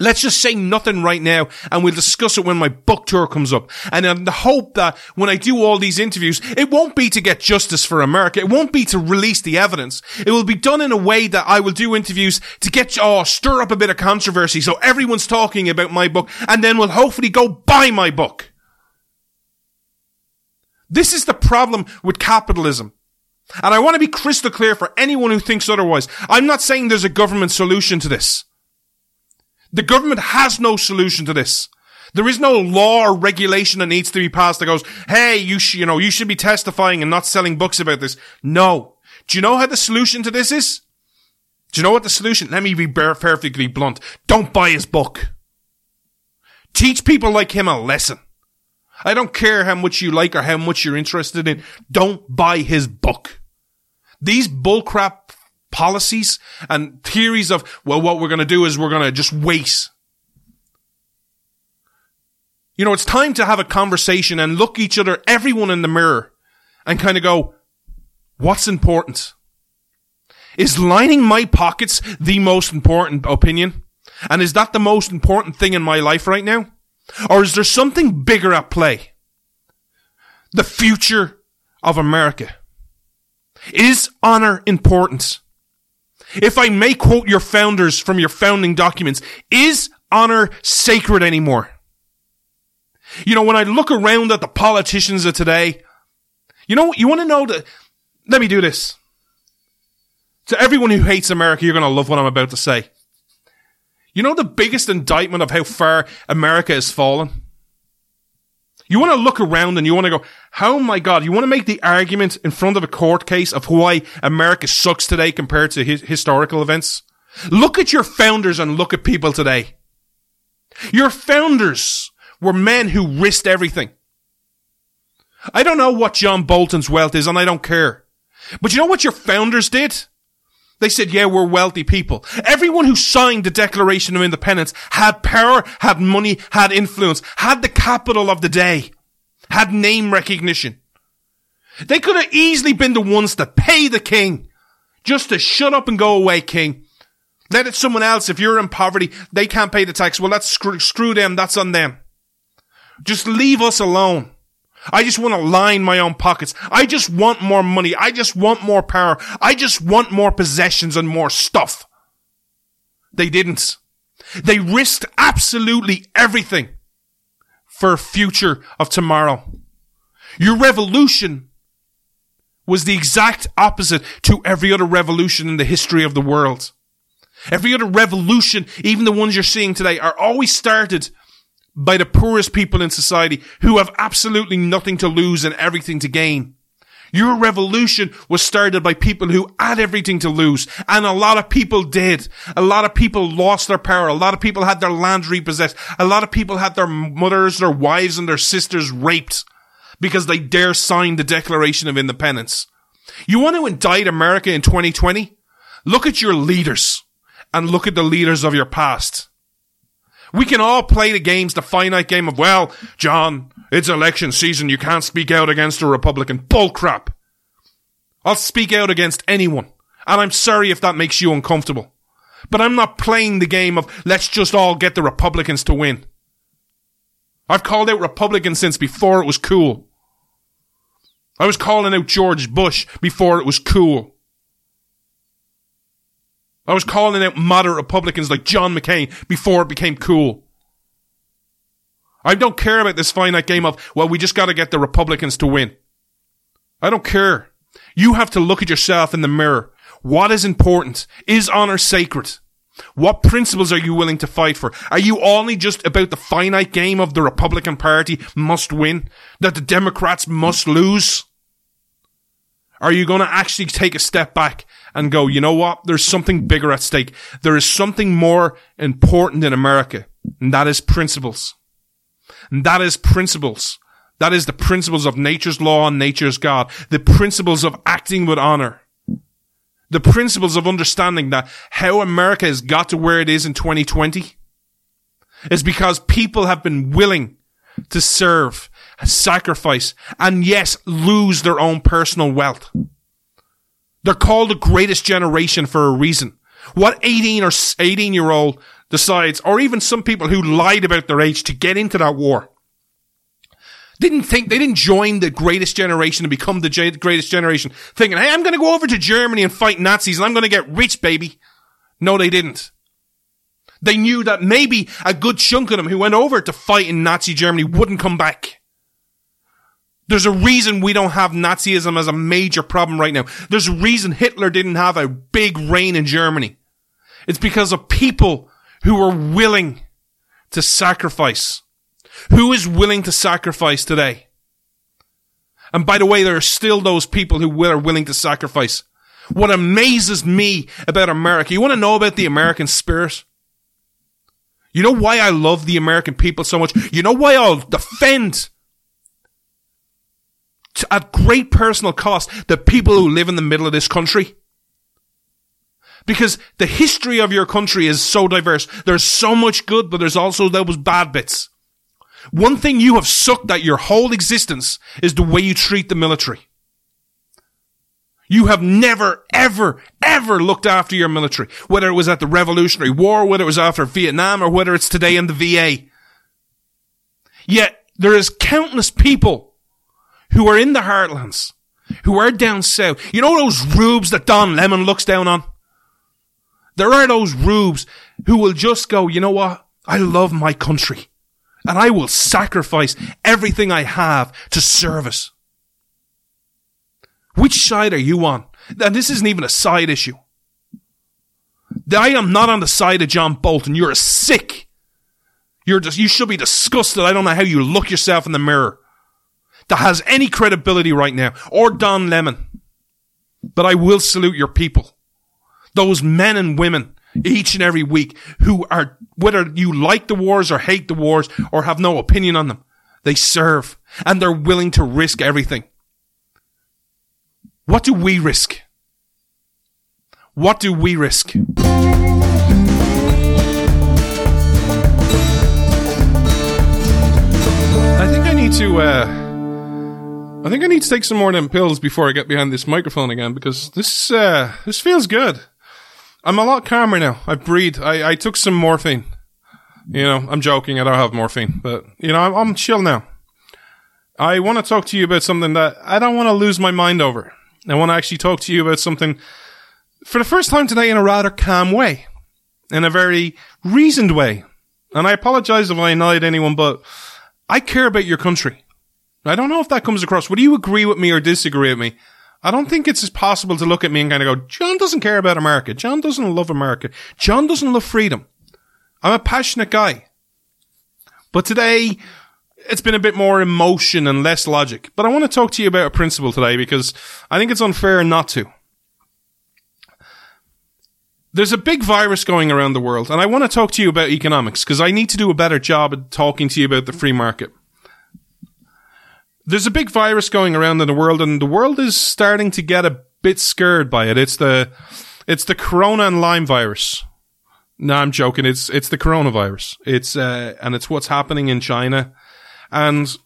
Let's just say nothing right now and we'll discuss it when my book tour comes up. And in the hope that when I do all these interviews, it won't be to get justice for America. It won't be to release the evidence. It will be done in a way that I will do interviews to get, oh, stir up a bit of controversy so everyone's talking about my book and then we'll hopefully go buy my book. This is the problem with capitalism. And I want to be crystal clear for anyone who thinks otherwise. I'm not saying there's a government solution to this. The government has no solution to this. There is no law or regulation that needs to be passed that goes, hey, you you know, you should be testifying and not selling books about this. No. Do you know how the solution to this is? Do you know what the solution? Let me be perfectly blunt. Don't buy his book. Teach people like him a lesson. I don't care how much you like or how much you're interested in. Don't buy his book. These bullcrap policies and theories of, well, what we're going to do is we're going to just wait. You know, it's time to have a conversation and look each other, everyone in the mirror and kind of go, what's important? Is lining my pockets the most important opinion? And is that the most important thing in my life right now? Or is there something bigger at play? The future of America. Is honor important? If I may quote your founders from your founding documents, is honor sacred anymore? You know, when I look around at the politicians of today, you know, you want to know that, let me do this. To everyone who hates America, you're going to love what I'm about to say. You know the biggest indictment of how far America has fallen? You want to look around and you want to go, oh my God, you want to make the argument in front of a court case of why America sucks today compared to his historical events? Look at your founders and look at people today. Your founders were men who risked everything. I don't know what John Bolton's wealth is and I don't care. But you know what your founders did? They said, yeah, we're wealthy people. Everyone who signed the Declaration of Independence had power, had money, had influence, had the capital of the day, had name recognition. They could have easily been the ones to pay the king just to shut up and go away, king. Let it someone else. If you're in poverty, they can't pay the tax. Well, that's screw, screw them. That's on them. Just leave us alone. I just want to line my own pockets. I just want more money. I just want more power. I just want more possessions and more stuff. They didn't. They risked absolutely everything for a future of tomorrow. Your revolution was the exact opposite to every other revolution in the history of the world. Every other revolution, even the ones you're seeing today, are always started by the poorest people in society who have absolutely nothing to lose and everything to gain. Your revolution was started by people who had everything to lose. And a lot of people did. A lot of people lost their power. A lot of people had their land repossessed. A lot of people had their mothers, their wives, and their sisters raped because they dare sign the Declaration of Independence. You want to indict America in 2020? Look at your leaders and look at the leaders of your past. We can all play the games, the finite game of, well, John, it's election season. You can't speak out against a Republican. Bullcrap. I'll speak out against anyone. And I'm sorry if that makes you uncomfortable. But I'm not playing the game of let's just all get the Republicans to win. I've called out Republicans since before it was cool. I was calling out George Bush before it was cool. I was calling out moderate Republicans like John McCain before it became cool. I don't care about this finite game of, well, we just gotta get the Republicans to win. I don't care. You have to look at yourself in the mirror. What is important? Is honor sacred? What principles are you willing to fight for? Are you only just about the finite game of the Republican Party must win? That the Democrats must lose? Are you going to actually take a step back and go, you know what? There's something bigger at stake. There is something more important in America, and that is principles. And that is principles. That is the principles of nature's law and nature's God. The principles of acting with honor. The principles of understanding that how America has got to where it is in 2020 is because people have been willing to serve, sacrifice, and yes, lose their own personal wealth. They're called the greatest generation for a reason. What 18 or 18 year old decides, or even some people who lied about their age to get into that war, didn't think, they didn't join the greatest generation and become the greatest generation thinking, hey, I'm going to go over to Germany and fight Nazis and I'm going to get rich, baby. No, they didn't. They knew that maybe a good chunk of them who went over to fight in Nazi Germany wouldn't come back. There's a reason we don't have Nazism as a major problem right now. There's a reason Hitler didn't have a big reign in Germany. It's because of people who were willing to sacrifice. Who is willing to sacrifice today? And by the way, there are still those people who are willing to sacrifice. What amazes me about America, you want to know about the American spirit? You know why I love the American people so much? You know why I'll defend at great personal cost the people who live in the middle of this country? Because the history of your country is so diverse. There's so much good, but there's also those bad bits. One thing you have sucked at your whole existence is the way you treat the military. You have never, ever, ever looked after your military, whether it was at the Revolutionary War, whether it was after Vietnam, or whether it's today in the VA. Yet, there is countless people who are in the heartlands, who are down south. You know those rubes that Don Lemon looks down on? There are those rubes who will just go, you know what? I love my country and I will sacrifice everything I have to service. Which side are you on? And this isn't even a side issue. I am not on the side of John Bolton. You're a sick. You're just, you should be disgusted. I don't know how you look yourself in the mirror that has any credibility right now or Don Lemon. But I will salute your people. Those men and women each and every week who are, whether you like the wars or hate the wars or have no opinion on them, they serve and they're willing to risk everything. What do we risk? What do we risk? I think I need to, uh, I think I need to take some more of them pills before I get behind this microphone again because this, uh, this feels good. I'm a lot calmer now. I breathe. I, I took some morphine. You know, I'm joking. I don't have morphine, but you know, I'm, I'm chill now. I want to talk to you about something that I don't want to lose my mind over. I want to actually talk to you about something for the first time today in a rather calm way, in a very reasoned way. And I apologize if I annoyed anyone, but I care about your country. I don't know if that comes across. Would you agree with me or disagree with me? I don't think it's as possible to look at me and kind of go, John doesn't care about America. John doesn't love America. John doesn't love freedom. I'm a passionate guy. But today, it's been a bit more emotion and less logic. But I want to talk to you about a principle today because I think it's unfair not to. There's a big virus going around the world, and I want to talk to you about economics because I need to do a better job at talking to you about the free market. There's a big virus going around in the world, and the world is starting to get a bit scared by it. It's the it's the corona and Lyme virus. No, I'm joking. It's it's the coronavirus. It's uh, and it's what's happening in China, and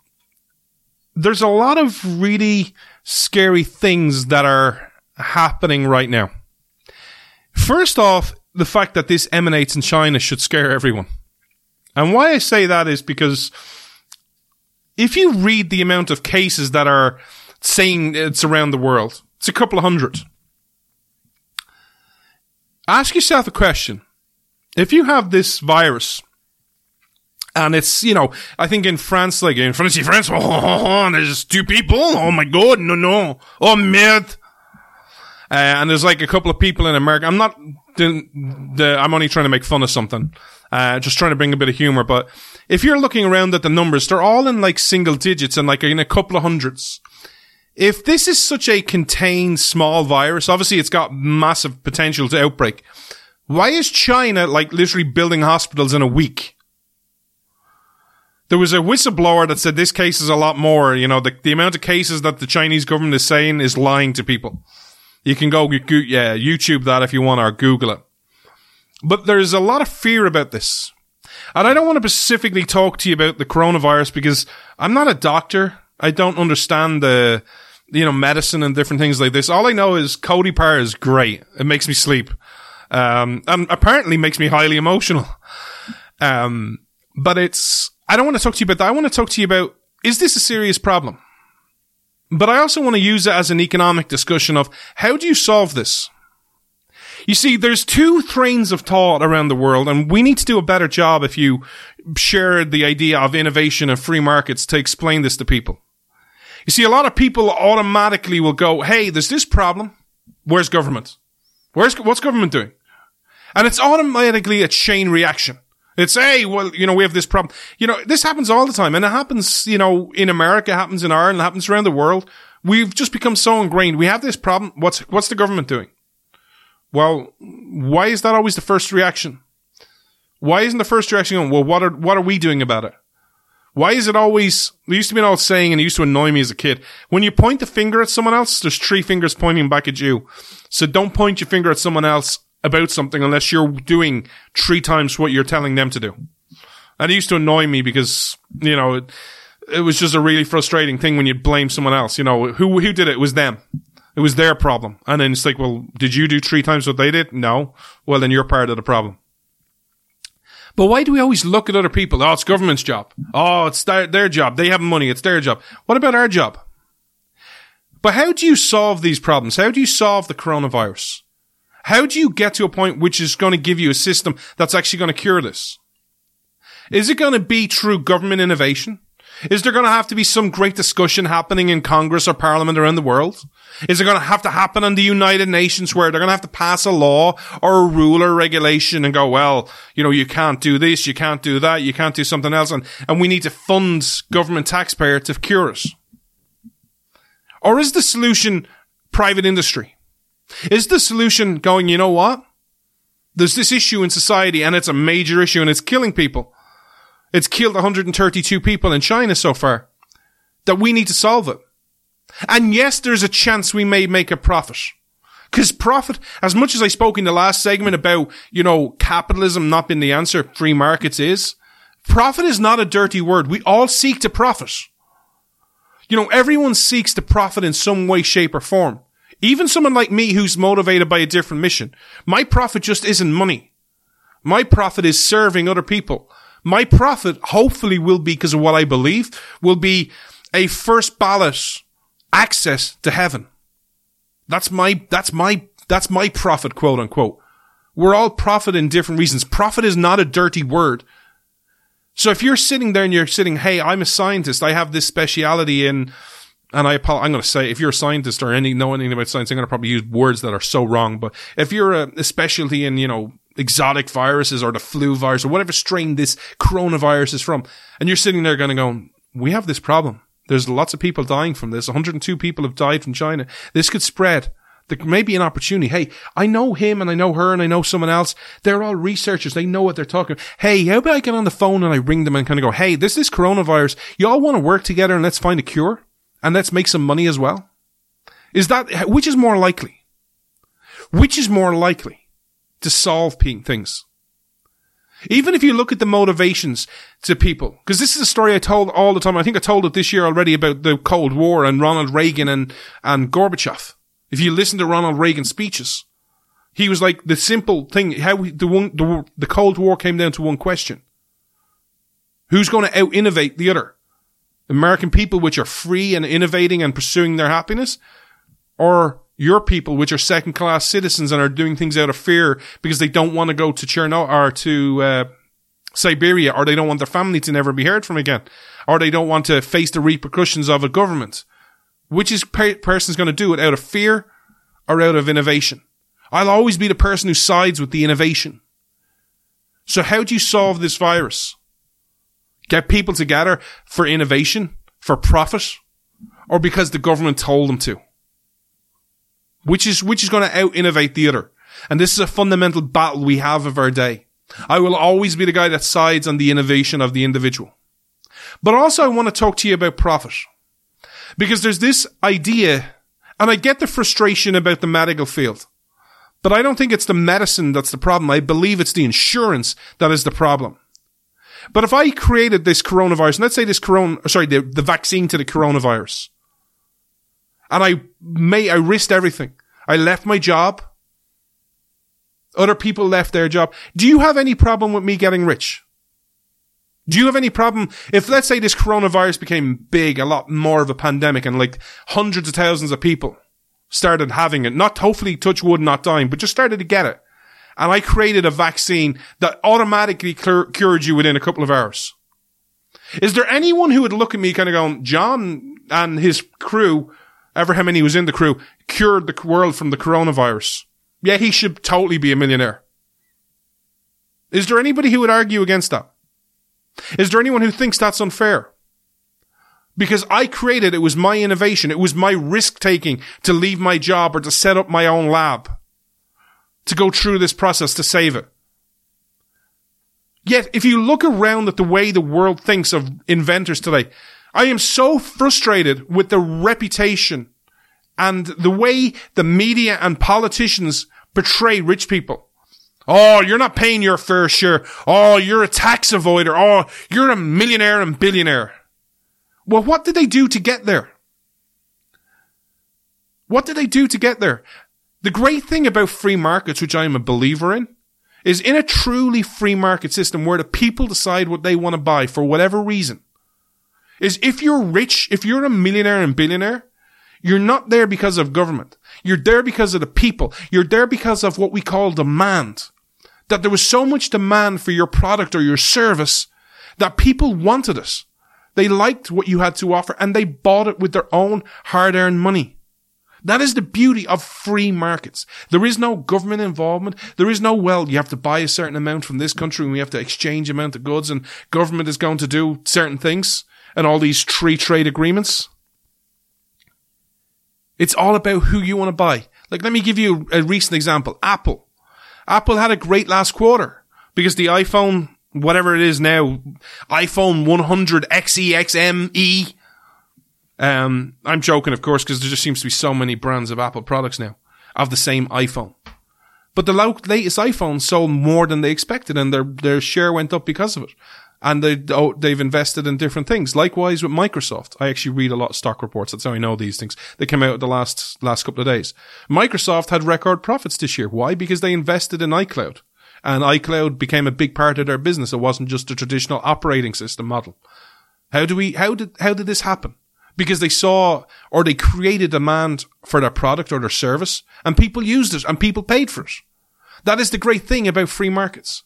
there's a lot of really scary things that are happening right now. First off, the fact that this emanates in China should scare everyone. And why I say that is because if you read the amount of cases that are saying it's around the world, it's a couple of hundred. Ask yourself a question. If you have this virus, and it's, you know, I think in France, like in France, France, oh, there's two people. Oh my God, no, no. Oh, merde. Uh, and there's like a couple of people in America. I'm not, the, the, I'm only trying to make fun of something. Uh, just trying to bring a bit of humor. But if you're looking around at the numbers, they're all in like single digits and like in a couple of hundreds. If this is such a contained small virus, obviously it's got massive potential to outbreak. Why is China like literally building hospitals in a week? There was a whistleblower that said this case is a lot more. You know, the, the amount of cases that the Chinese government is saying is lying to people. You can go, yeah, YouTube that if you want or Google it. But there's a lot of fear about this. And I don't want to specifically talk to you about the coronavirus because I'm not a doctor. I don't understand the, you know, medicine and different things like this. All I know is Codipar is great. It makes me sleep. Um, and apparently makes me highly emotional. Um, but it's, I don't want to talk to you about that. I want to talk to you about, is this a serious problem? But I also want to use it as an economic discussion of how do you solve this? You see, there's two trains of thought around the world, and we need to do a better job if you share the idea of innovation and free markets to explain this to people. You see, a lot of people automatically will go, Hey, there's this problem. Where's government? Where's, what's government doing? And it's automatically a chain reaction. It's, hey, well, you know, we have this problem. You know, this happens all the time. And it happens, you know, in America, happens in Ireland, happens around the world. We've just become so ingrained. We have this problem. What's, what's the government doing? Well, why is that always the first reaction? Why isn't the first reaction going, well, what are, what are we doing about it? Why is it always, there used to be an old saying and it used to annoy me as a kid. When you point the finger at someone else, there's three fingers pointing back at you. So don't point your finger at someone else about something unless you're doing three times what you're telling them to do. And it used to annoy me because, you know, it, it was just a really frustrating thing when you blame someone else. You know, who, who did it? It was them. It was their problem. And then it's like, well, did you do three times what they did? No. Well, then you're part of the problem. But why do we always look at other people? Oh, it's government's job. Oh, it's their, their job. They have money. It's their job. What about our job? But how do you solve these problems? How do you solve the coronavirus? How do you get to a point which is going to give you a system that's actually going to cure this? Is it going to be through government innovation? Is there going to have to be some great discussion happening in Congress or Parliament around the world? Is it going to have to happen in the United Nations where they're going to have to pass a law or a rule or regulation and go, well, you know, you can't do this, you can't do that, you can't do something else, and, and we need to fund government taxpayer to cure us? Or is the solution private industry? Is the solution going, you know what? There's this issue in society and it's a major issue and it's killing people. It's killed 132 people in China so far. That we need to solve it. And yes, there's a chance we may make a profit. Cause profit, as much as I spoke in the last segment about, you know, capitalism not being the answer, free markets is, profit is not a dirty word. We all seek to profit. You know, everyone seeks to profit in some way, shape or form. Even someone like me who's motivated by a different mission. My profit just isn't money. My profit is serving other people. My profit hopefully will be because of what I believe will be a first ballot access to heaven. That's my, that's my, that's my profit, quote unquote. We're all profit in different reasons. Profit is not a dirty word. So if you're sitting there and you're sitting, hey, I'm a scientist, I have this speciality in, and I, I'm going to say, if you're a scientist or any, know anything about science, I'm going to probably use words that are so wrong. But if you're a, a specialty in, you know, exotic viruses or the flu virus or whatever strain this coronavirus is from, and you're sitting there going to go, we have this problem. There's lots of people dying from this. 102 people have died from China. This could spread. There may be an opportunity. Hey, I know him and I know her and I know someone else. They're all researchers. They know what they're talking. Hey, how about I get on the phone and I ring them and kind of go, Hey, this is coronavirus. You all want to work together and let's find a cure and let's make some money as well. Is that, which is more likely? Which is more likely to solve pe- things? Even if you look at the motivations to people, because this is a story I told all the time. I think I told it this year already about the Cold War and Ronald Reagan and, and Gorbachev. If you listen to Ronald Reagan's speeches, he was like the simple thing, how we, the one, the, the Cold War came down to one question. Who's going to out innovate the other? American people which are free and innovating and pursuing their happiness or your people which are second class citizens and are doing things out of fear because they don't want to go to Chernobyl or to, uh, Siberia or they don't want their family to never be heard from again or they don't want to face the repercussions of a government. Which is per- person's going to do it out of fear or out of innovation? I'll always be the person who sides with the innovation. So how do you solve this virus? Get people together for innovation, for profit, or because the government told them to? Which is, which is going to out innovate the other? And this is a fundamental battle we have of our day. I will always be the guy that sides on the innovation of the individual. But also I want to talk to you about profit. Because there's this idea, and I get the frustration about the medical field. But I don't think it's the medicine that's the problem. I believe it's the insurance that is the problem. But if I created this coronavirus, let's say this corona, sorry, the, the vaccine to the coronavirus, and I may, I risked everything. I left my job. Other people left their job. Do you have any problem with me getting rich? Do you have any problem if, let's say, this coronavirus became big, a lot more of a pandemic, and like hundreds of thousands of people started having it, not hopefully touch wood, not dying, but just started to get it, and I created a vaccine that automatically cur- cured you within a couple of hours? Is there anyone who would look at me kind of going, John and his crew, ever how many was in the crew, cured the world from the coronavirus? Yeah, he should totally be a millionaire. Is there anybody who would argue against that? Is there anyone who thinks that's unfair? Because I created, it was my innovation. It was my risk taking to leave my job or to set up my own lab to go through this process to save it. Yet, if you look around at the way the world thinks of inventors today, I am so frustrated with the reputation and the way the media and politicians portray rich people. Oh, you're not paying your fair share. Oh, you're a tax avoider. Oh, you're a millionaire and billionaire. Well, what did they do to get there? What did they do to get there? The great thing about free markets, which I am a believer in, is in a truly free market system where the people decide what they want to buy for whatever reason, is if you're rich, if you're a millionaire and billionaire, you're not there because of government. You're there because of the people. You're there because of what we call demand. That there was so much demand for your product or your service that people wanted it. They liked what you had to offer and they bought it with their own hard earned money. That is the beauty of free markets. There is no government involvement. There is no, well, you have to buy a certain amount from this country and we have to exchange amount of goods and government is going to do certain things and all these free trade agreements. It's all about who you want to buy. Like, let me give you a recent example. Apple. Apple had a great last quarter because the iPhone, whatever it is now, iPhone 100 XE, XME. Um, I'm joking, of course, because there just seems to be so many brands of Apple products now of the same iPhone. But the latest iPhone sold more than they expected and their, their share went up because of it and they oh, they've invested in different things. Likewise with Microsoft, I actually read a lot of stock reports. That's how I know these things. They came out the last last couple of days. Microsoft had record profits this year. Why? Because they invested in iCloud, and iCloud became a big part of their business. It wasn't just a traditional operating system model. How do we? How did how did this happen? Because they saw or they created demand for their product or their service, and people used it, and people paid for it. That is the great thing about free markets.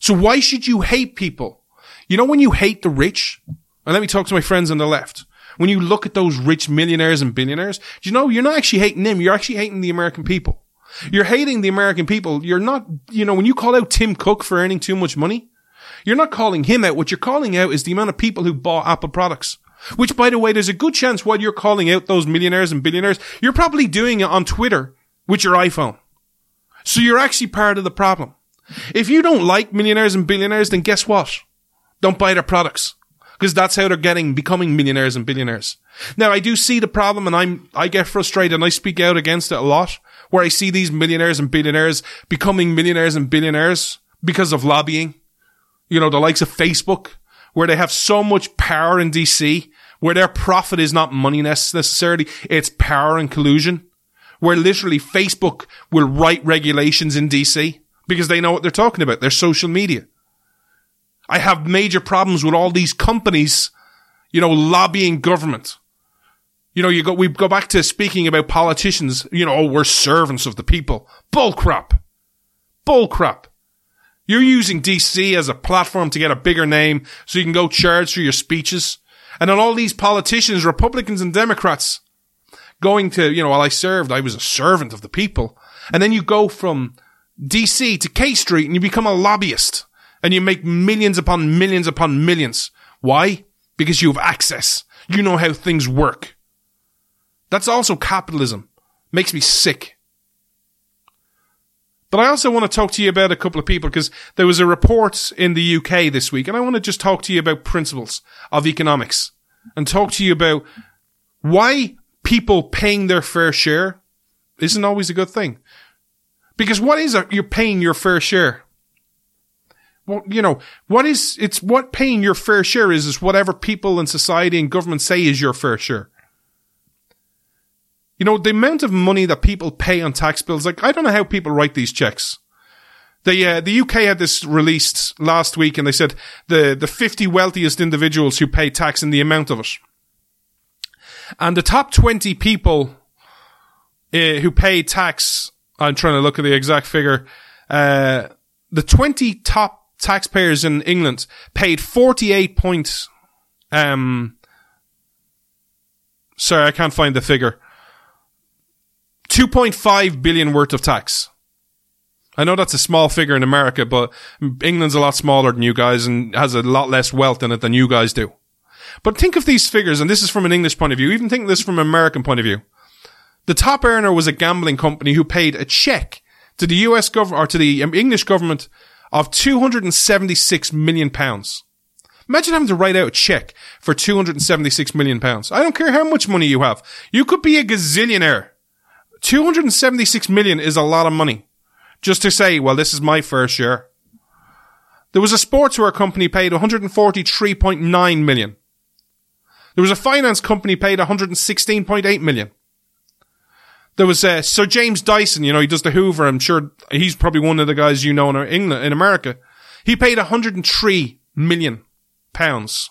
So why should you hate people? You know, when you hate the rich, and let me talk to my friends on the left. When you look at those rich millionaires and billionaires, do you know, you're not actually hating them. You're actually hating the American people. You're hating the American people. You're not, you know, when you call out Tim Cook for earning too much money, You're not calling him out. What you're calling out is the amount of people who bought Apple products. Which, by the way, there's a good chance while you're calling out those millionaires and billionaires, you're probably doing it on Twitter with your iPhone. So you're actually part of the problem. If you don't like millionaires and billionaires, then guess what? Don't buy their products. Because that's how they're getting, becoming millionaires and billionaires. Now, I do see the problem and I'm, I get frustrated and I speak out against it a lot, where I see these millionaires and billionaires becoming millionaires and billionaires because of lobbying. You know, the likes of Facebook, where they have so much power in DC, where their profit is not money necessarily, it's power and collusion, where literally Facebook will write regulations in DC because they know what they're talking about. They're social media. I have major problems with all these companies, you know, lobbying government. You know, you go, we go back to speaking about politicians, you know, oh, we're servants of the people. Bull crap. Bull crap. You're using DC as a platform to get a bigger name so you can go charge for your speeches. And then all these politicians, Republicans and Democrats, going to, you know, while I served, I was a servant of the people. And then you go from DC to K Street and you become a lobbyist and you make millions upon millions upon millions. Why? Because you have access. You know how things work. That's also capitalism. Makes me sick. But I also want to talk to you about a couple of people because there was a report in the UK this week and I want to just talk to you about principles of economics and talk to you about why people paying their fair share isn't always a good thing. Because what is it? You're paying your fair share. Well, you know, what is, it's what paying your fair share is, is whatever people in society and government say is your fair share. You know, the amount of money that people pay on tax bills, like, I don't know how people write these checks. The, uh, the UK had this released last week and they said the, the 50 wealthiest individuals who pay tax and the amount of it. And the top 20 people uh, who pay tax, I'm trying to look at the exact figure, uh, the 20 top taxpayers in England paid 48 points, um, sorry, I can't find the figure. 2.5 billion worth of tax. I know that's a small figure in America, but England's a lot smaller than you guys and has a lot less wealth in it than you guys do. But think of these figures, and this is from an English point of view, even think this from an American point of view. The top earner was a gambling company who paid a check to the US government, or to the um, English government of 276 million pounds. Imagine having to write out a check for 276 million pounds. I don't care how much money you have. You could be a gazillionaire. 276 million is a lot of money. Just to say, well, this is my fair share. There was a sportswear company paid 143.9 million. There was a finance company paid 116.8 million. There was uh, Sir James Dyson, you know, he does the Hoover. I'm sure he's probably one of the guys you know in England, in America. He paid 103 million pounds.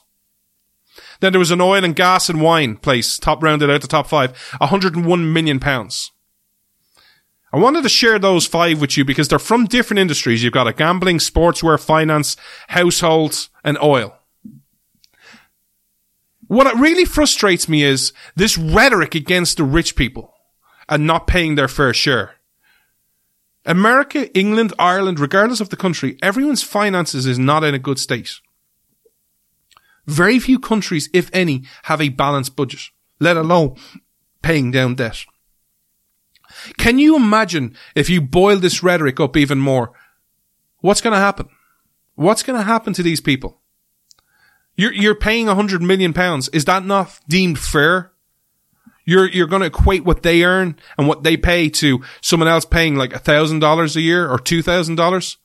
Then there was an oil and gas and wine place, top rounded out the top five, 101 million pounds. I wanted to share those five with you because they're from different industries. You've got a gambling, sportswear, finance, households, and oil. What really frustrates me is this rhetoric against the rich people and not paying their fair share. America, England, Ireland, regardless of the country, everyone's finances is not in a good state. Very few countries, if any, have a balanced budget, let alone paying down debt. Can you imagine if you boil this rhetoric up even more? What's going to happen? What's going to happen to these people? You're, you're paying a hundred million pounds. Is that not deemed fair? You're, you're going to equate what they earn and what they pay to someone else paying like a thousand dollars a year or two thousand dollars.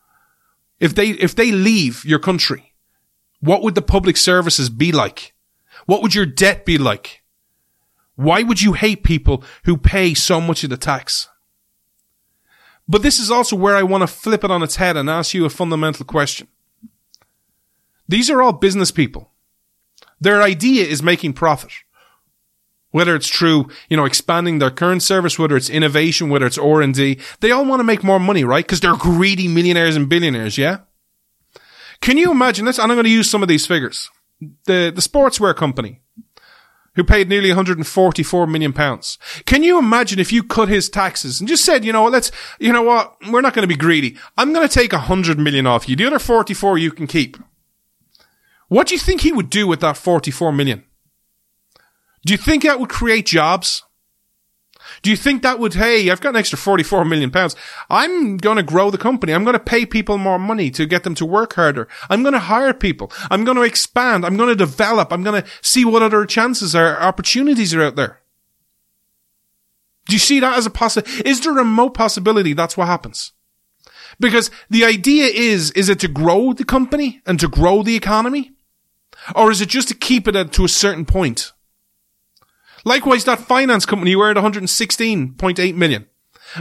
If they, if they leave your country, what would the public services be like? What would your debt be like? Why would you hate people who pay so much of the tax? But this is also where I want to flip it on its head and ask you a fundamental question. These are all business people. Their idea is making profit. Whether it's through, you know, expanding their current service, whether it's innovation, whether it's R&D, they all want to make more money, right? Because they're greedy millionaires and billionaires, yeah? Can you imagine this? And I'm going to use some of these figures. The, the sportswear company. who paid nearly 144 million pounds. Can you imagine if you cut his taxes and just said, you know what, let's, you know what, we're not going to be greedy. I'm going to take 100 million off you. The other 44 you can keep. What do you think he would do with that 44 million? Do you think that would create jobs? Do you think that would, hey, I've got an extra 44 million pounds. I'm going to grow the company. I'm going to pay people more money to get them to work harder. I'm going to hire people. I'm going to expand. I'm going to develop. I'm going to see what other chances or opportunities are out there. Do you see that as a possibility? Is there a remote possibility that's what happens? Because the idea is, is it to grow the company and to grow the economy? Or is it just to keep it at, to a certain point? Likewise, that finance company were at 116.8 million.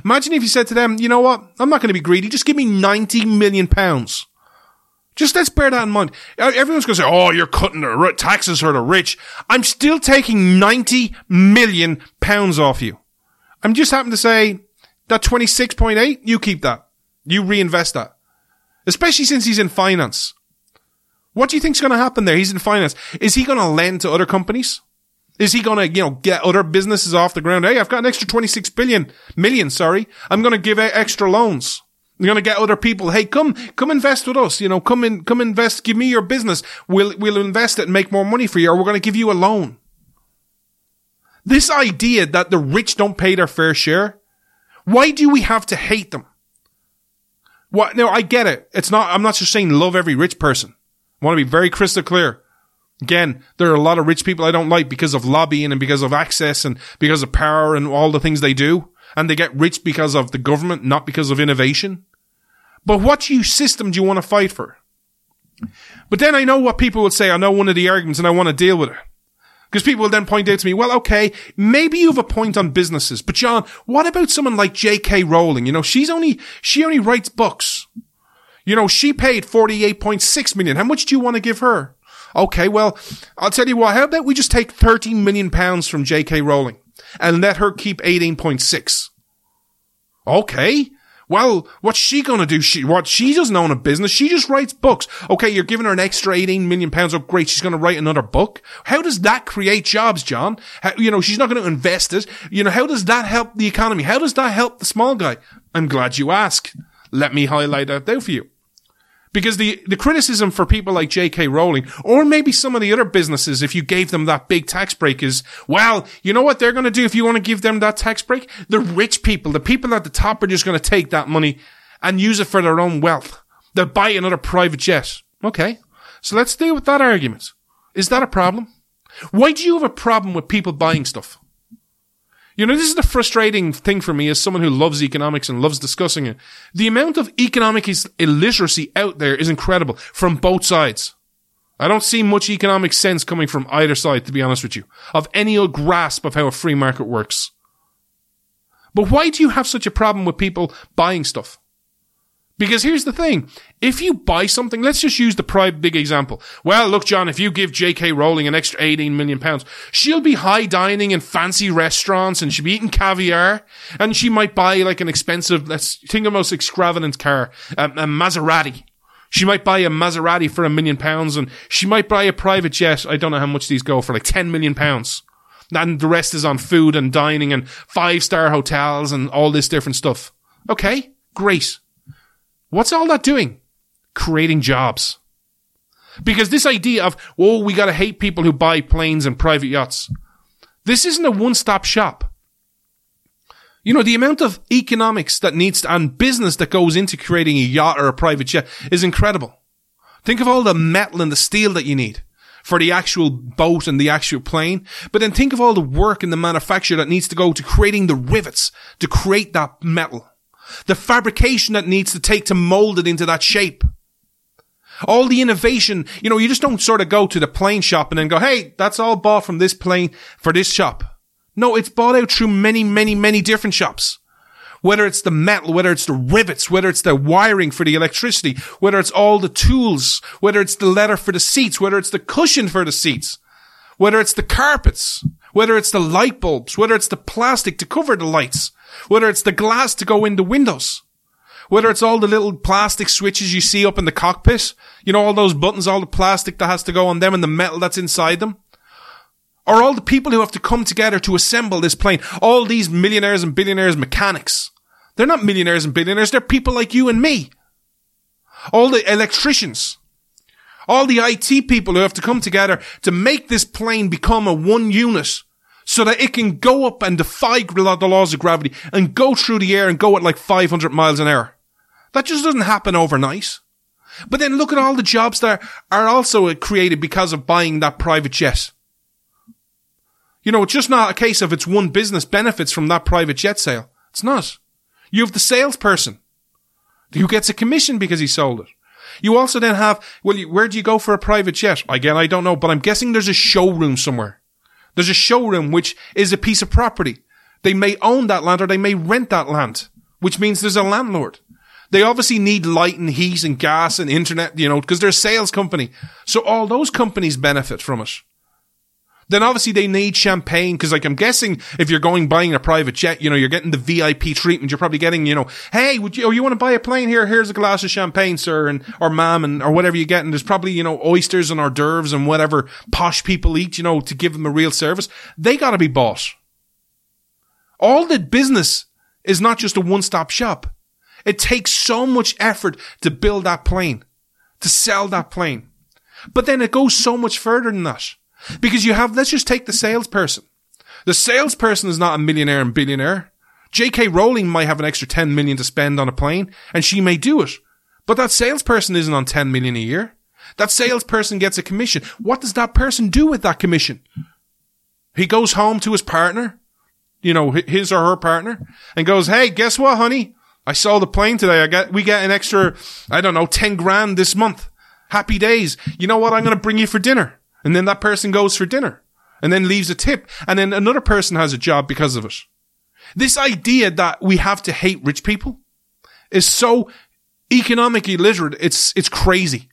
Imagine if you said to them, you know what? I'm not going to be greedy. Just give me 90 million pounds. Just let's bear that in mind. Everyone's going to say, oh, you're cutting the taxes for the rich. I'm still taking 90 million pounds off you. I'm just happen to say that 26.8, you keep that. You reinvest that. Especially since he's in finance. What do you think's going to happen there? He's in finance. Is he going to lend to other companies? Is he going to, you know, get other businesses off the ground? Hey, I've got an extra 26 billion, million, sorry. I'm going to give extra loans. You're going to get other people. Hey, come, come invest with us. You know, come in, come invest. Give me your business. We'll, we'll invest it and make more money for you or we're going to give you a loan. This idea that the rich don't pay their fair share. Why do we have to hate them? What? No, I get it. It's not, I'm not just saying love every rich person. I want to be very crystal clear. Again, there are a lot of rich people I don't like because of lobbying and because of access and because of power and all the things they do. And they get rich because of the government, not because of innovation. But what you system do you want to fight for? But then I know what people would say. I know one of the arguments and I want to deal with it. Because people will then point out to me, well, okay, maybe you have a point on businesses, but John, what about someone like J.K. Rowling? You know, she's only, she only writes books. You know, she paid 48.6 million. How much do you want to give her? Okay, well, I'll tell you what, how about we just take 13 million pounds from J.K. Rowling and let her keep 18.6? Okay. Well, what's she gonna do? She, what, she doesn't own a business. She just writes books. Okay, you're giving her an extra 18 million pounds. Oh, great. She's gonna write another book. How does that create jobs, John? How, you know, she's not gonna invest it. You know, how does that help the economy? How does that help the small guy? I'm glad you asked. Let me highlight that there for you. Because the, the criticism for people like J.K. Rowling, or maybe some of the other businesses, if you gave them that big tax break is, well, you know what they're going to do if you want to give them that tax break? The rich people, the people at the top are just going to take that money and use it for their own wealth. They'll buy another private jet. Okay. So let's deal with that argument. Is that a problem? Why do you have a problem with people buying stuff? You know, this is the frustrating thing for me as someone who loves economics and loves discussing it. The amount of economic illiteracy out there is incredible from both sides. I don't see much economic sense coming from either side, to be honest with you, of any grasp of how a free market works. But why do you have such a problem with people buying stuff? Because here's the thing. If you buy something, let's just use the pride big example. Well, look, John, if you give J.K. Rowling an extra 18 million pounds, she'll be high dining in fancy restaurants and she'll be eating caviar and she might buy like an expensive, let's think of most extravagant car, a, a Maserati. She might buy a Maserati for a million pounds and she might buy a private jet. I don't know how much these go for like 10 million pounds. And the rest is on food and dining and five star hotels and all this different stuff. Okay, great. What's all that doing? Creating jobs. Because this idea of, oh, we gotta hate people who buy planes and private yachts. This isn't a one-stop shop. You know, the amount of economics that needs to, and business that goes into creating a yacht or a private jet is incredible. Think of all the metal and the steel that you need for the actual boat and the actual plane. But then think of all the work in the manufacture that needs to go to creating the rivets to create that metal the fabrication that needs to take to mold it into that shape. All the innovation, you know, you just don't sort of go to the plane shop and then go, hey, that's all bought from this plane for this shop. No, it's bought out through many, many, many different shops. Whether it's the metal, whether it's the rivets, whether it's the wiring for the electricity, whether it's all the tools, whether it's the leather for the seats, whether it's the cushion for the seats, whether it's the carpets, whether it's the light bulbs, whether it's the plastic to cover the lights, whether it's the glass to go in the windows. Whether it's all the little plastic switches you see up in the cockpit. You know, all those buttons, all the plastic that has to go on them and the metal that's inside them. Or all the people who have to come together to assemble this plane. All these millionaires and billionaires mechanics. They're not millionaires and billionaires. They're people like you and me. All the electricians. All the IT people who have to come together to make this plane become a one unit so that it can go up and defy the laws of gravity and go through the air and go at like 500 miles an hour. That just doesn't happen overnight. But then look at all the jobs that are also created because of buying that private jet. You know, it's just not a case of it's one business benefits from that private jet sale. It's not. You have the salesperson who gets a commission because he sold it. You also then have, well, where do you go for a private jet? Again, I don't know, but I'm guessing there's a showroom somewhere. There's a showroom which is a piece of property. They may own that land or they may rent that land, which means there's a landlord. They obviously need light and heat and gas and internet, you know, because they're a sales company. So all those companies benefit from it. Then obviously they need champagne because like I'm guessing if you're going buying a private jet, you know, you're getting the VIP treatment. You're probably getting, you know, hey, would you, oh, you want to buy a plane here? Here's a glass of champagne, sir, and, or ma'am, and, or whatever you get. And there's probably, you know, oysters and hors d'oeuvres and whatever posh people eat, you know, to give them a real service. They gotta be bought. All the business is not just a one-stop shop. It takes so much effort to build that plane, to sell that plane. But then it goes so much further than that. Because you have, let's just take the salesperson. The salesperson is not a millionaire and billionaire. J.K. Rowling might have an extra 10 million to spend on a plane, and she may do it. But that salesperson isn't on 10 million a year. That salesperson gets a commission. What does that person do with that commission? He goes home to his partner, you know, his or her partner, and goes, Hey, guess what, honey? I sold a plane today. I get, we get an extra, I don't know, 10 grand this month. Happy days. You know what? I'm going to bring you for dinner. And then that person goes for dinner and then leaves a tip. And then another person has a job because of it. This idea that we have to hate rich people is so economically literate. It's, it's crazy.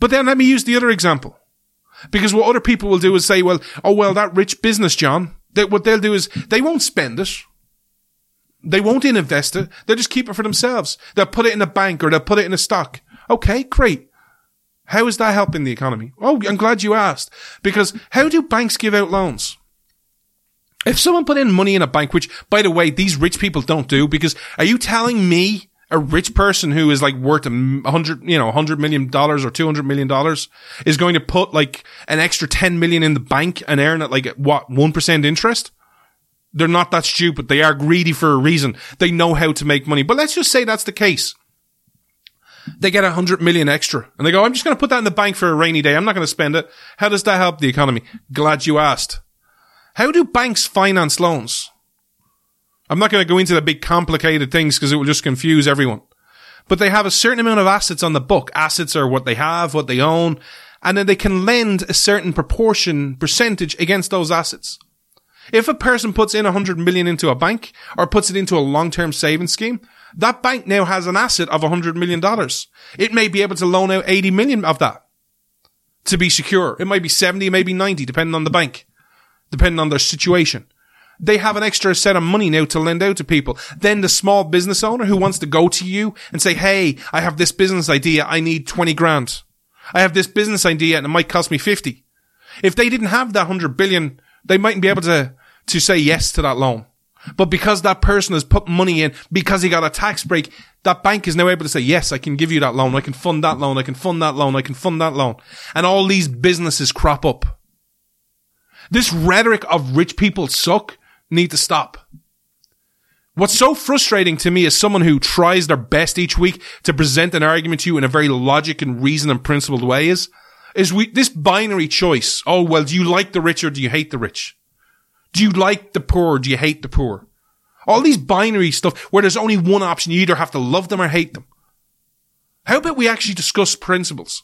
But then let me use the other example. Because what other people will do is say, well, oh, well, that rich business, John, that what they'll do is they won't spend it. They won't invest it. They'll just keep it for themselves. They'll put it in a bank or they'll put it in a stock. Okay, great. How is that helping the economy? Oh, I'm glad you asked. Because how do banks give out loans? If someone put in money in a bank, which, by the way, these rich people don't do, because are you telling me a rich person who is like worth a hundred, you know, a hundred million dollars or two hundred million dollars is going to put like an extra 10 million in the bank and earn it like what, 1% interest? They're not that stupid. They are greedy for a reason. They know how to make money. But let's just say that's the case they get a hundred million extra and they go, I'm just going to put that in the bank for a rainy day. I'm not going to spend it. How does that help the economy? Glad you asked. How do banks finance loans? I'm not going to go into the big complicated things because it will just confuse everyone. But they have a certain amount of assets on the book. Assets are what they have, what they own, and then they can lend a certain proportion, percentage against those assets. If a person puts in a hundred million into a bank or puts it into a long-term savings scheme, that bank now has an asset of $100 million. It may be able to loan out 80 million of that to be secure. It might be 70, maybe 90, depending on the bank, depending on their situation. They have an extra set of money now to lend out to people. Then the small business owner who wants to go to you and say, Hey, I have this business idea. I need 20 grand. I have this business idea and it might cost me 50. If they didn't have that 100 billion, they mightn't be able to, to say yes to that loan. But because that person has put money in, because he got a tax break, that bank is now able to say, yes, I can give you that loan. I can fund that loan. I can fund that loan. I can fund that loan. And all these businesses crop up. This rhetoric of rich people suck need to stop. What's so frustrating to me as someone who tries their best each week to present an argument to you in a very logic and reason and principled way is, is we, this binary choice. Oh, well, do you like the rich or do you hate the rich? Do you like the poor? Do you hate the poor? All these binary stuff where there's only one option. You either have to love them or hate them. How about we actually discuss principles?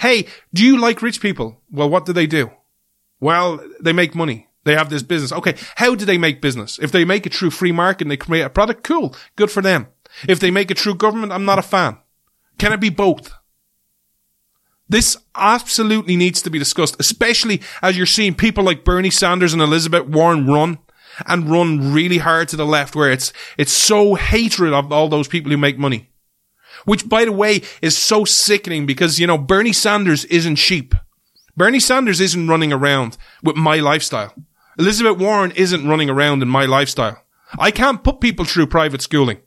Hey, do you like rich people? Well, what do they do? Well, they make money. They have this business. Okay. How do they make business? If they make it through free market and they create a product, cool. Good for them. If they make it through government, I'm not a fan. Can it be both? This absolutely needs to be discussed, especially as you're seeing people like Bernie Sanders and Elizabeth Warren run and run really hard to the left where it's, it's so hatred of all those people who make money. Which by the way is so sickening because, you know, Bernie Sanders isn't sheep. Bernie Sanders isn't running around with my lifestyle. Elizabeth Warren isn't running around in my lifestyle. I can't put people through private schooling.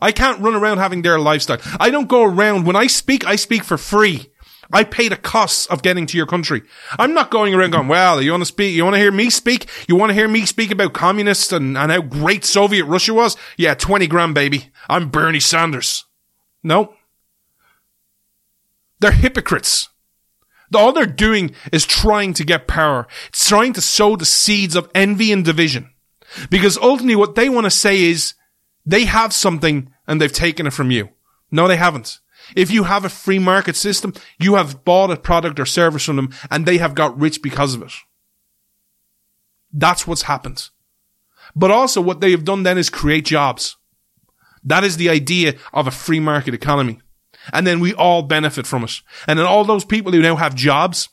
I can't run around having their lifestyle. I don't go around, when I speak, I speak for free. I pay the costs of getting to your country. I'm not going around going, well, you want to speak, you want to hear me speak? You want to hear me speak about communists and, and how great Soviet Russia was? Yeah, 20 grand, baby. I'm Bernie Sanders. No. They're hypocrites. All they're doing is trying to get power. It's trying to sow the seeds of envy and division. Because ultimately what they want to say is they have something and they've taken it from you. No, they haven't. If you have a free market system, you have bought a product or service from them and they have got rich because of it. That's what's happened. But also what they have done then is create jobs. That is the idea of a free market economy. And then we all benefit from it. And then all those people who now have jobs,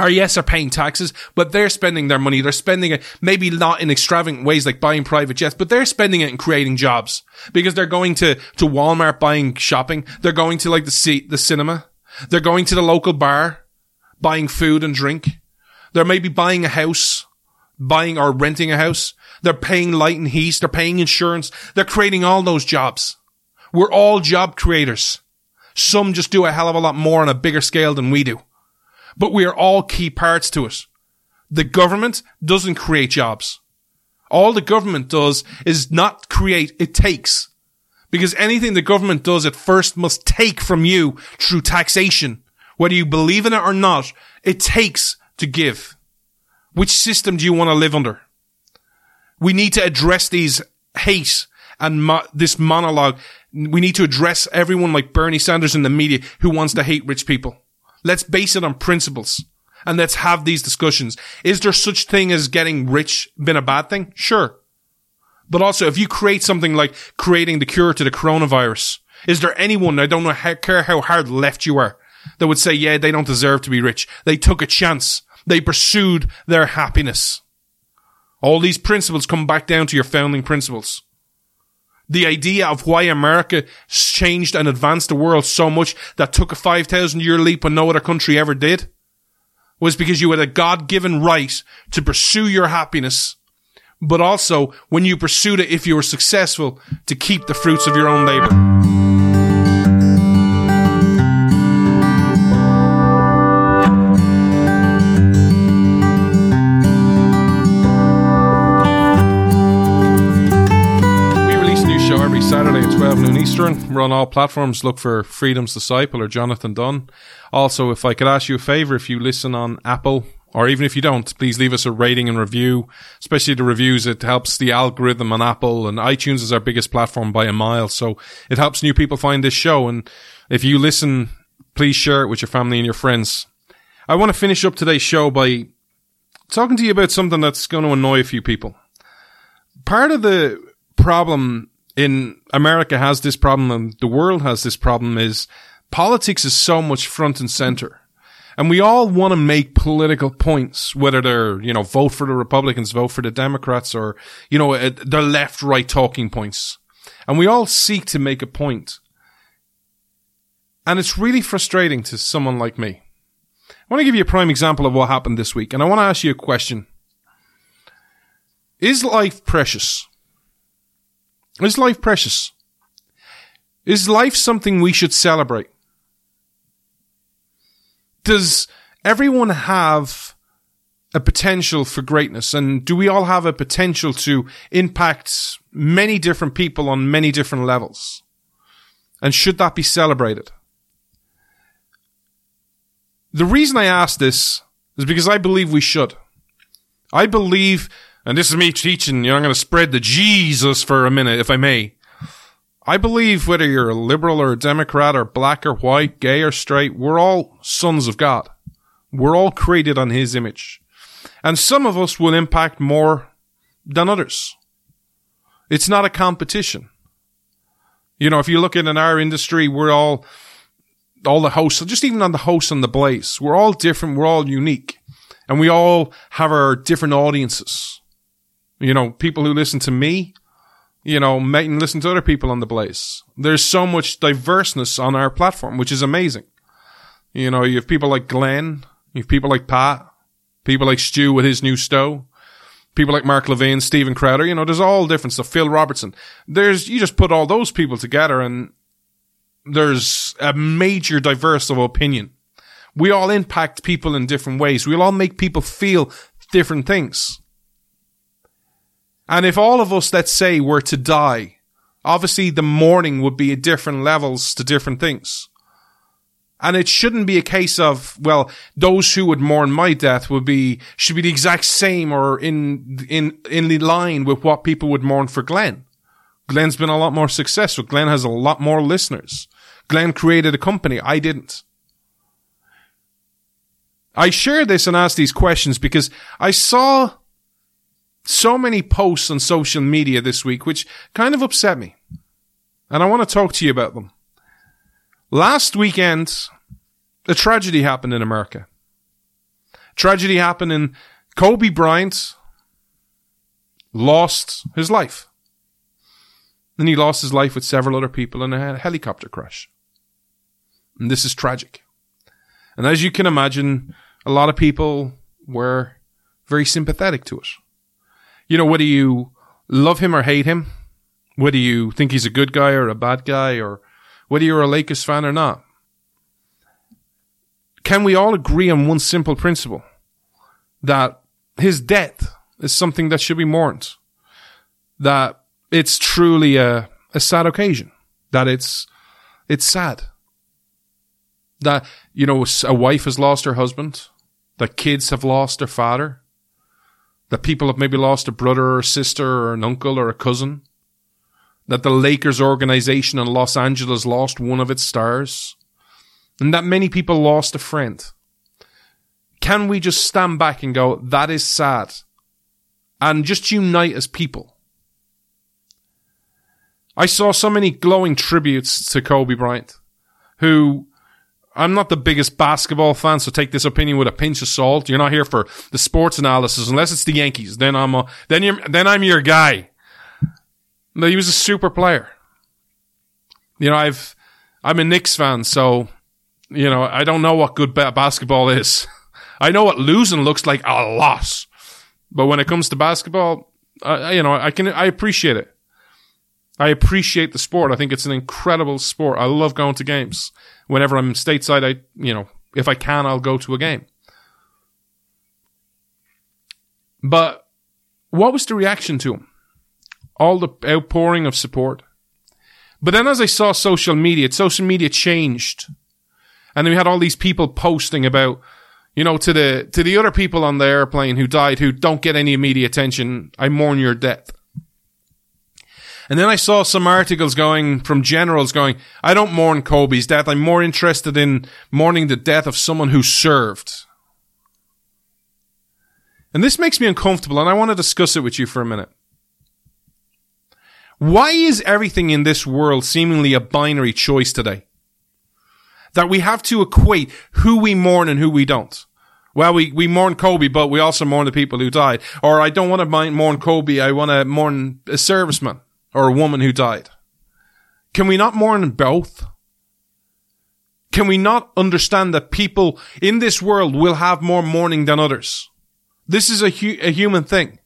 are yes are paying taxes, but they're spending their money. They're spending it maybe not in extravagant ways like buying private jets, but they're spending it in creating jobs because they're going to to Walmart buying shopping. They're going to like the see the cinema. They're going to the local bar, buying food and drink. They're maybe buying a house, buying or renting a house. They're paying light and heat. They're paying insurance. They're creating all those jobs. We're all job creators. Some just do a hell of a lot more on a bigger scale than we do but we are all key parts to it. The government doesn't create jobs. All the government does is not create, it takes. Because anything the government does at first must take from you through taxation. Whether you believe in it or not, it takes to give. Which system do you want to live under? We need to address these hate and mo- this monologue. We need to address everyone like Bernie Sanders in the media who wants to hate rich people. Let's base it on principles and let's have these discussions. Is there such thing as getting rich been a bad thing? Sure. But also, if you create something like creating the cure to the coronavirus, is there anyone, I don't know how, care how hard left you are, that would say, yeah, they don't deserve to be rich. They took a chance. They pursued their happiness. All these principles come back down to your founding principles the idea of why America changed and advanced the world so much that took a 5,000 year leap when no other country ever did was because you had a God given right to pursue your happiness. But also, when you pursued it, if you were successful, to keep the fruits of your own labor. Eastern. We're on all platforms. Look for Freedom's Disciple or Jonathan Dunne. Also, if I could ask you a favor, if you listen on Apple, or even if you don't, please leave us a rating and review, especially the reviews. It helps the algorithm on Apple and iTunes is our biggest platform by a mile. So it helps new people find this show. And if you listen, please share it with your family and your friends. I want to finish up today's show by talking to you about something that's going to annoy a few people. Part of the problem in America has this problem and the world has this problem is politics is so much front and center. And we all want to make political points, whether they're, you know, vote for the Republicans, vote for the Democrats, or, you know, eh, the left right talking points. And we all seek to make a point. And it's really frustrating to someone like me. I want to give you a prime example of what happened this week, and I want to ask you a question. Is life precious? Is life precious? Is life something we should celebrate? Does everyone have a potential for greatness? And do we all have a potential to impact many different people on many different levels? And should that be celebrated? The reason I ask this is because I believe we should. I believe and this is me teaching, you know, I'm going to spread the Jesus for a minute, if I may. I believe whether you're a liberal or a Democrat or black or white, gay or straight, we're all sons of God. We're all created on His image. And some of us will impact more than others. It's not a competition. You know, if you look at in our industry, we're all, all the hosts, just even on the hosts on the blaze, we're all different, we're all unique. And we all have our different audiences. You know, people who listen to me, you know, might listen to other people on the Blaze. There's so much diverseness on our platform, which is amazing. You know, you have people like Glenn, You have people like Pat, people like Stu with his new Stow, people like Mark Levin, Steven Crowder. You know, there's all different stuff. Phil Robertson. There's you just put all those people together, and there's a major diverse of opinion. We all impact people in different ways. We all make people feel different things. And if all of us, let's say, were to die, obviously the mourning would be at different levels to different things. And it shouldn't be a case of, well, those who would mourn my death would be, should be the exact same or in, in, in the line with what people would mourn for Glenn. Glenn's been a lot more successful. Glenn has a lot more listeners. Glenn created a company. I didn't. I share this and ask these questions because I saw so many posts on social media this week, which kind of upset me. And I want to talk to you about them. Last weekend, a tragedy happened in America. Tragedy happened in Kobe Bryant lost his life. And he lost his life with several other people in a helicopter crash. And this is tragic. And as you can imagine, a lot of people were very sympathetic to it. You know, whether you love him or hate him, whether you think he's a good guy or a bad guy, or whether you're a Lakers fan or not, can we all agree on one simple principle? That his death is something that should be mourned. That it's truly a, a sad occasion. That it's, it's sad that, you know, a wife has lost her husband, that kids have lost their father, that people have maybe lost a brother or a sister or an uncle or a cousin, that the Lakers organization in Los Angeles lost one of its stars, and that many people lost a friend. Can we just stand back and go, that is sad, and just unite as people? I saw so many glowing tributes to Kobe Bryant, who I'm not the biggest basketball fan, so take this opinion with a pinch of salt. You're not here for the sports analysis unless it's the Yankees. Then I'm a, then you're then I'm your guy. No, he was a super player. You know, I've I'm a Knicks fan, so you know I don't know what good basketball is. I know what losing looks like a loss, but when it comes to basketball, uh, you know I can I appreciate it. I appreciate the sport. I think it's an incredible sport. I love going to games whenever I'm stateside, I, you know, if I can, I'll go to a game. But what was the reaction to him? All the outpouring of support. But then as I saw social media, social media changed. And then we had all these people posting about, you know, to the, to the other people on the airplane who died who don't get any media attention. I mourn your death. And then I saw some articles going from generals going, I don't mourn Kobe's death. I'm more interested in mourning the death of someone who served. And this makes me uncomfortable and I want to discuss it with you for a minute. Why is everything in this world seemingly a binary choice today? That we have to equate who we mourn and who we don't. Well, we, we mourn Kobe, but we also mourn the people who died. Or I don't want to mourn Kobe, I want to mourn a serviceman or a woman who died? Can we not mourn both? Can we not understand that people in this world will have more mourning than others? This is a, hu- a human thing.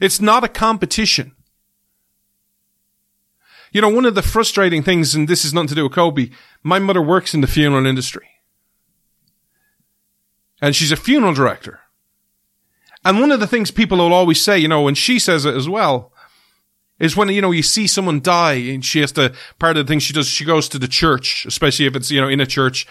It's not a competition. You know, one of the frustrating things, and this is nothing to do with Kobe, my mother works in the funeral industry. And she's a funeral director. And one of the things people will always say, you know, and she says it as well, is when, you know, you see someone die and she has to, part of the thing she does, she goes to the church, especially if it's, you know, in a church,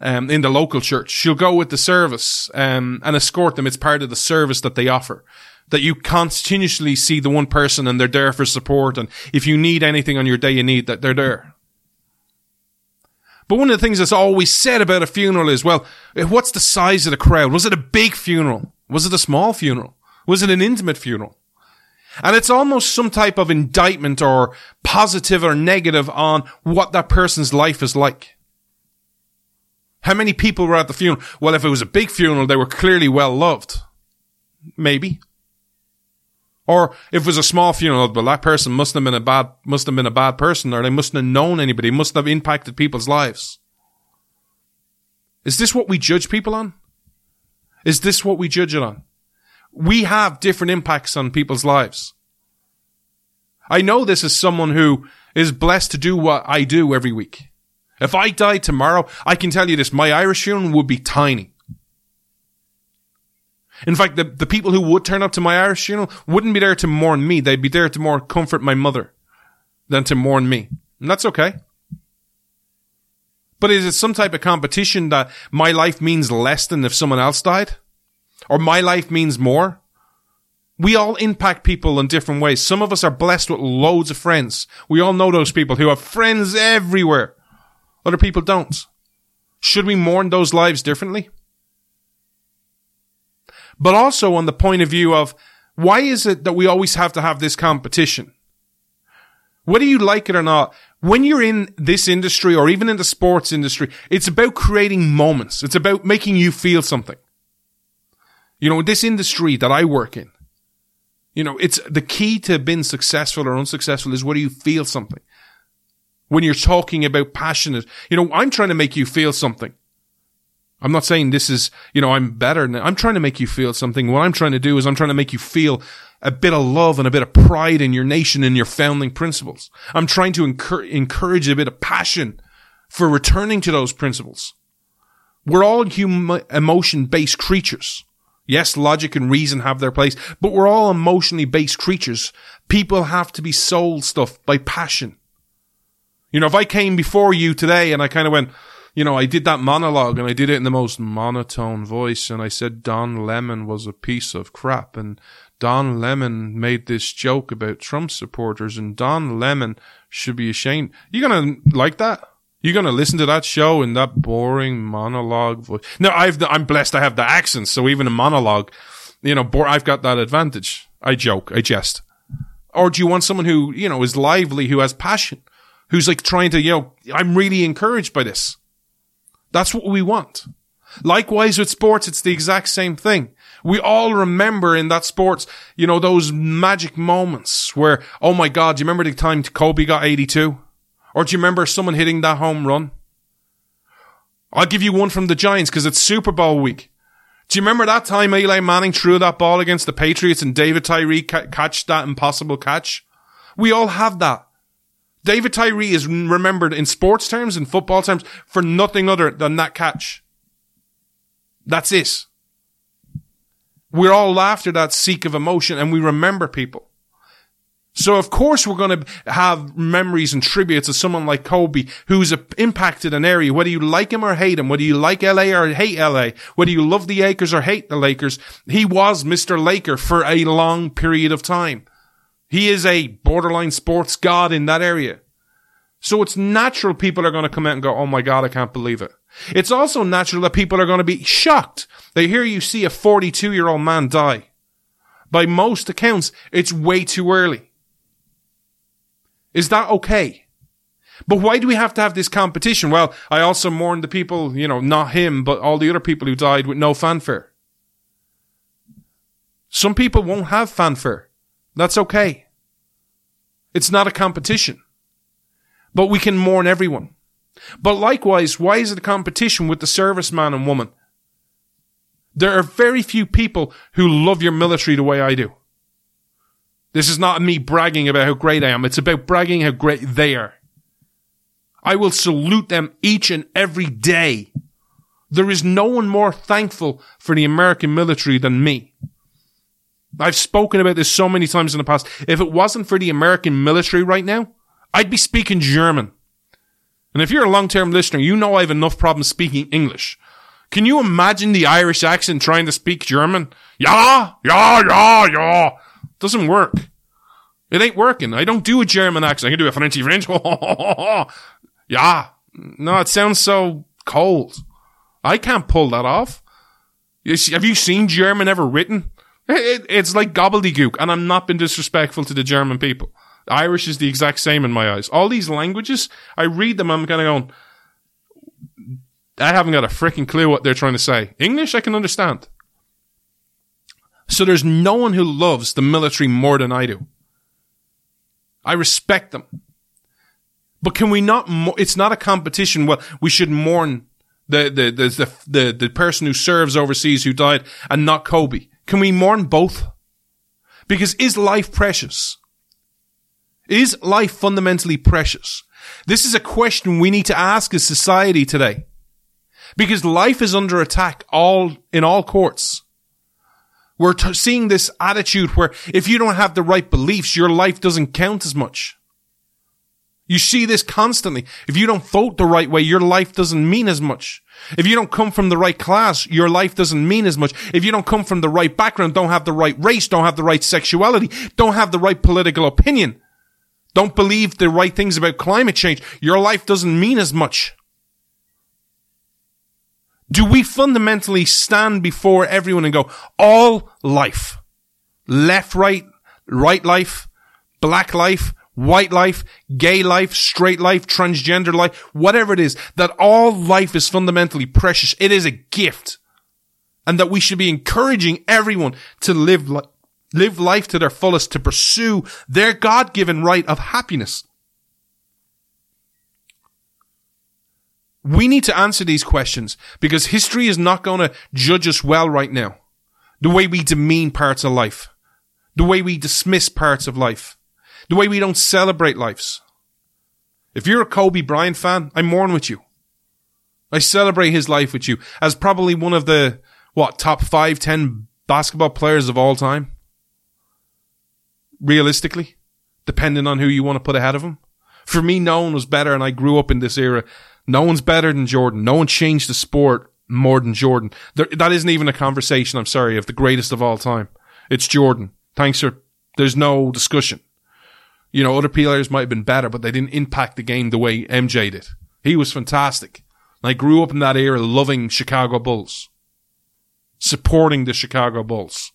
um, in the local church. She'll go with the service, um, and escort them. It's part of the service that they offer. That you continuously see the one person and they're there for support. And if you need anything on your day you need, that they're there. But one of the things that's always said about a funeral is, well, what's the size of the crowd? Was it a big funeral? Was it a small funeral? Was it an intimate funeral? And it's almost some type of indictment or positive or negative on what that person's life is like. How many people were at the funeral? Well, if it was a big funeral, they were clearly well loved. Maybe. Or if it was a small funeral, well, that person must have been a bad, must have been a bad person, or they mustn't have known anybody, must have impacted people's lives. Is this what we judge people on? Is this what we judge it on? We have different impacts on people's lives. I know this as someone who is blessed to do what I do every week. If I died tomorrow, I can tell you this, my Irish funeral would be tiny. In fact, the, the people who would turn up to my Irish funeral wouldn't be there to mourn me. They'd be there to more comfort my mother than to mourn me. And that's okay. But is it some type of competition that my life means less than if someone else died? Or my life means more? We all impact people in different ways. Some of us are blessed with loads of friends. We all know those people who have friends everywhere. Other people don't. Should we mourn those lives differently? But also on the point of view of why is it that we always have to have this competition? Whether you like it or not, when you're in this industry or even in the sports industry, it's about creating moments. It's about making you feel something. You know, this industry that I work in, you know, it's the key to being successful or unsuccessful is whether you feel something. When you're talking about passionate, you know, I'm trying to make you feel something. I'm not saying this is, you know, I'm better. Than, I'm trying to make you feel something. What I'm trying to do is I'm trying to make you feel a bit of love and a bit of pride in your nation and your founding principles. I'm trying to encourage a bit of passion for returning to those principles. We're all human emotion based creatures. Yes, logic and reason have their place, but we're all emotionally based creatures. People have to be sold stuff by passion. You know, if I came before you today and I kind of went, you know, I did that monologue and I did it in the most monotone voice and I said Don Lemon was a piece of crap and Don Lemon made this joke about Trump supporters and Don Lemon should be ashamed. You gonna like that? You gonna listen to that show in that boring monologue voice? No, I've the, I'm blessed. I have the accents, so even a monologue, you know, I've got that advantage. I joke, I jest. Or do you want someone who you know is lively, who has passion, who's like trying to you know? I'm really encouraged by this. That's what we want. Likewise with sports, it's the exact same thing. We all remember in that sports, you know, those magic moments where, oh my God, you remember the time Kobe got 82? Or do you remember someone hitting that home run? I'll give you one from the Giants because it's Super Bowl week. Do you remember that time Eli Manning threw that ball against the Patriots and David Tyree ca- catched that impossible catch? We all have that. David Tyree is remembered in sports terms and football terms for nothing other than that catch. That's it. We're all after that seek of emotion and we remember people. So of course we're going to have memories and tributes of someone like Kobe who's impacted an area, whether you like him or hate him, whether you like LA or hate LA, whether you love the Lakers or hate the Lakers. He was Mr. Laker for a long period of time. He is a borderline sports god in that area. So it's natural people are going to come out and go, Oh my God, I can't believe it. It's also natural that people are going to be shocked. They hear you see a 42 year old man die. By most accounts, it's way too early. Is that okay? But why do we have to have this competition? Well, I also mourn the people, you know, not him, but all the other people who died with no fanfare. Some people won't have fanfare. That's okay. It's not a competition. But we can mourn everyone. But likewise, why is it a competition with the serviceman and woman? There are very few people who love your military the way I do. This is not me bragging about how great I am. It's about bragging how great they are. I will salute them each and every day. There is no one more thankful for the American military than me. I've spoken about this so many times in the past. If it wasn't for the American military right now, I'd be speaking German. And if you're a long-term listener, you know I have enough problems speaking English. Can you imagine the Irish accent trying to speak German? Yeah, yeah, yeah, yeah. Doesn't work. It ain't working. I don't do a German accent. I can do a Frenchy French. yeah. No, it sounds so cold. I can't pull that off. Have you seen German ever written? it's like gobbledygook, and I'm not being disrespectful to the German people. Irish is the exact same in my eyes. All these languages, I read them, I'm kind of going, I haven't got a freaking clue what they're trying to say. English, I can understand. So there's no one who loves the military more than I do. I respect them. But can we not, it's not a competition. Well, we should mourn The, the, the, the, the, the person who serves overseas who died and not Kobe? Can we mourn both? Because is life precious? Is life fundamentally precious? This is a question we need to ask as society today. Because life is under attack all, in all courts. We're t- seeing this attitude where if you don't have the right beliefs, your life doesn't count as much. You see this constantly. If you don't vote the right way, your life doesn't mean as much. If you don't come from the right class, your life doesn't mean as much. If you don't come from the right background, don't have the right race, don't have the right sexuality, don't have the right political opinion, don't believe the right things about climate change, your life doesn't mean as much. Do we fundamentally stand before everyone and go, all life, left, right, right life, black life, white life, gay life, straight life, transgender life, whatever it is, that all life is fundamentally precious. It is a gift. And that we should be encouraging everyone to live, li- live life to their fullest, to pursue their God-given right of happiness. We need to answer these questions because history is not going to judge us well right now. The way we demean parts of life. The way we dismiss parts of life. The way we don't celebrate lives. If you're a Kobe Bryant fan, I mourn with you. I celebrate his life with you as probably one of the, what, top five, ten basketball players of all time. Realistically, depending on who you want to put ahead of him. For me, no one was better and I grew up in this era. No one's better than Jordan. No one changed the sport more than Jordan. There, that isn't even a conversation, I'm sorry, of the greatest of all time. It's Jordan. Thanks for, there's no discussion. You know, other players might have been better, but they didn't impact the game the way MJ did. He was fantastic. I grew up in that era loving Chicago Bulls. Supporting the Chicago Bulls.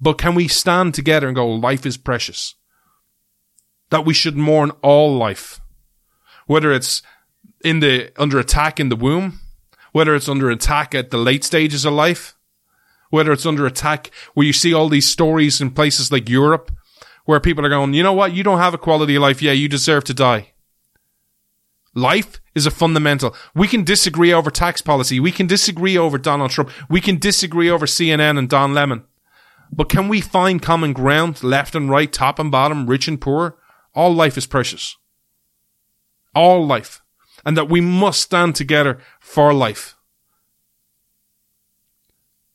But can we stand together and go, life is precious? That we should mourn all life. Whether it's in the, under attack in the womb, whether it's under attack at the late stages of life, whether it's under attack where you see all these stories in places like Europe where people are going, you know what? You don't have a quality of life. Yeah, you deserve to die. Life is a fundamental. We can disagree over tax policy. We can disagree over Donald Trump. We can disagree over CNN and Don Lemon. But can we find common ground, left and right, top and bottom, rich and poor? All life is precious. All life. And that we must stand together for life.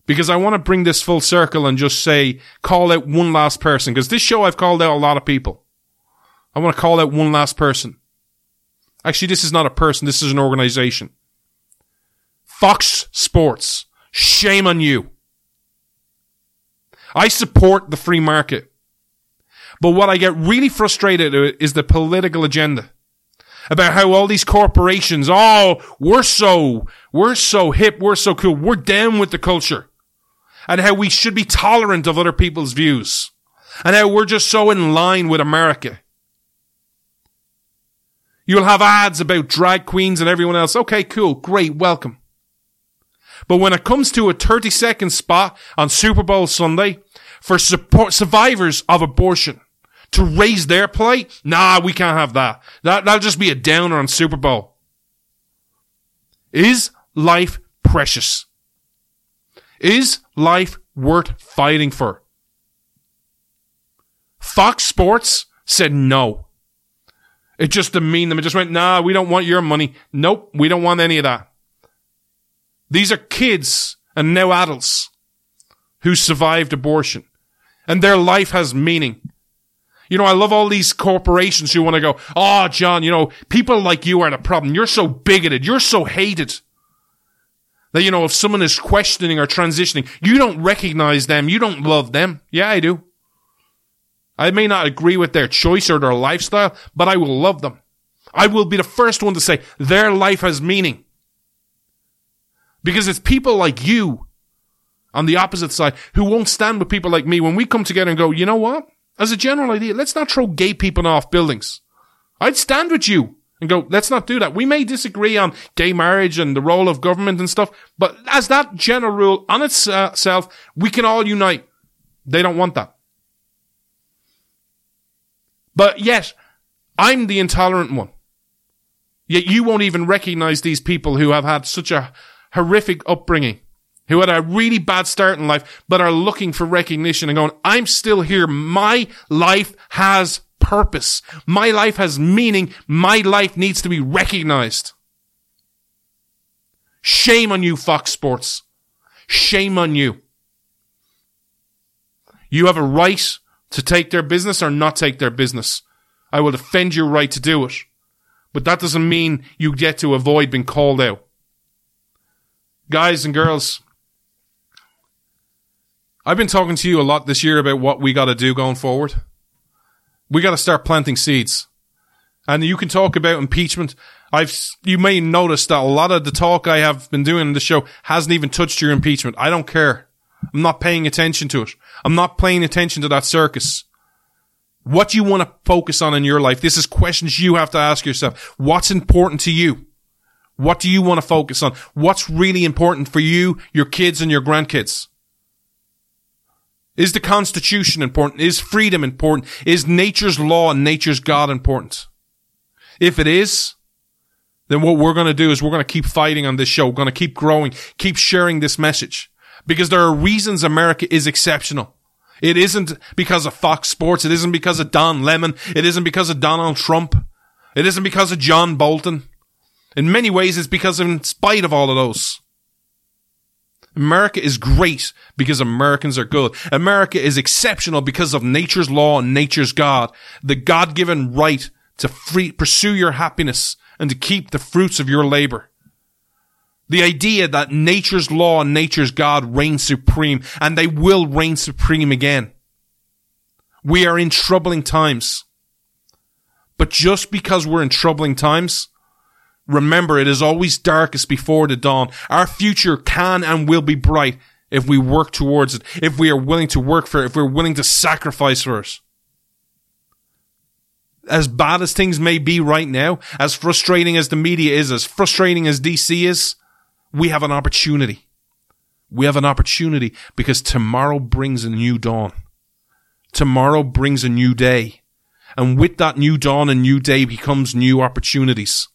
Because I want to bring this full circle and just say, call out one last person. Because this show I've called out a lot of people. I want to call out one last person. Actually, this is not a person. This is an organization. Fox Sports. Shame on you. I support the free market. But what I get really frustrated at is the political agenda about how all these corporations, oh, we're so, we're so hip, we're so cool, we're down with the culture. And how we should be tolerant of other people's views. And how we're just so in line with America. You'll have ads about drag queens and everyone else. Okay, cool, great, welcome. But when it comes to a 30 second spot on Super Bowl Sunday for support survivors of abortion to raise their plight, nah, we can't have that. That that'll just be a downer on Super Bowl. Is life precious? Is life worth fighting for? Fox Sports said no. It just demeaned them. It just went, nah, we don't want your money. Nope, we don't want any of that. These are kids and now adults who survived abortion and their life has meaning. You know, I love all these corporations who want to go, oh, John, you know, people like you are the problem. You're so bigoted. You're so hated. That, you know, if someone is questioning or transitioning, you don't recognize them. You don't love them. Yeah, I do. I may not agree with their choice or their lifestyle, but I will love them. I will be the first one to say their life has meaning. Because it's people like you on the opposite side who won't stand with people like me when we come together and go, you know what? As a general idea, let's not throw gay people off buildings. I'd stand with you and go, let's not do that. We may disagree on gay marriage and the role of government and stuff, but as that general rule on itself, we can all unite. They don't want that. But yet, I'm the intolerant one. Yet you won't even recognize these people who have had such a horrific upbringing, who had a really bad start in life, but are looking for recognition and going, I'm still here. My life has purpose. My life has meaning. My life needs to be recognized. Shame on you, Fox Sports. Shame on you. You have a right to take their business or not take their business. I will defend your right to do it. But that doesn't mean you get to avoid being called out. Guys and girls, I've been talking to you a lot this year about what we got to do going forward. We got to start planting seeds. And you can talk about impeachment. I've, you may notice that a lot of the talk I have been doing in the show hasn't even touched your impeachment. I don't care. I'm not paying attention to it. I'm not paying attention to that circus. What do you want to focus on in your life? This is questions you have to ask yourself. What's important to you? What do you want to focus on? What's really important for you, your kids, and your grandkids? Is the Constitution important? Is freedom important? Is nature's law and nature's God important? If it is, then what we're going to do is we're going to keep fighting on this show. We're going to keep growing, keep sharing this message because there are reasons America is exceptional. It isn't because of Fox Sports. It isn't because of Don Lemon. It isn't because of Donald Trump. It isn't because of John Bolton. In many ways, it's because in spite of all of those. America is great because Americans are good. America is exceptional because of nature's law and nature's God. The God-given right to free, pursue your happiness and to keep the fruits of your labor. The idea that nature's law and nature's God reign supreme and they will reign supreme again. We are in troubling times. But just because we're in troubling times, remember it is always darkest before the dawn. Our future can and will be bright if we work towards it, if we are willing to work for it, if we're willing to sacrifice for it. As bad as things may be right now, as frustrating as the media is, as frustrating as DC is, we have an opportunity. We have an opportunity because tomorrow brings a new dawn. Tomorrow brings a new day. And with that new dawn and new day becomes new opportunities.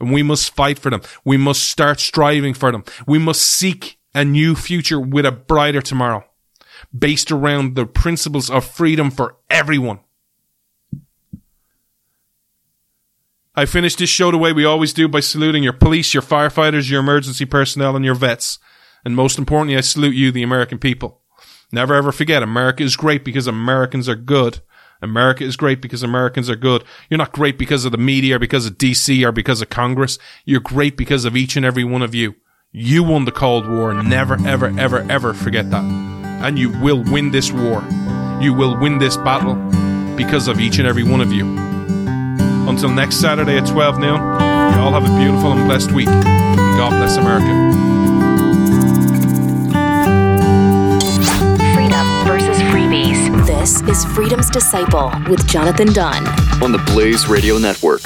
And we must fight for them. We must start striving for them. We must seek a new future with a brighter tomorrow based around the principles of freedom for everyone. I finish this show the way we always do by saluting your police, your firefighters, your emergency personnel, and your vets. And most importantly, I salute you, the American people. Never ever forget, America is great because Americans are good. America is great because Americans are good. You're not great because of the media or because of DC or because of Congress. You're great because of each and every one of you. You won the Cold War. Never, ever, ever, ever forget that. And you will win this war. You will win this battle because of each and every one of you. Until next Saturday at 12 noon, you all have a beautiful and blessed week. God bless America. This is Freedom's Disciple with Jonathan Dunne on the Blaze Radio Network.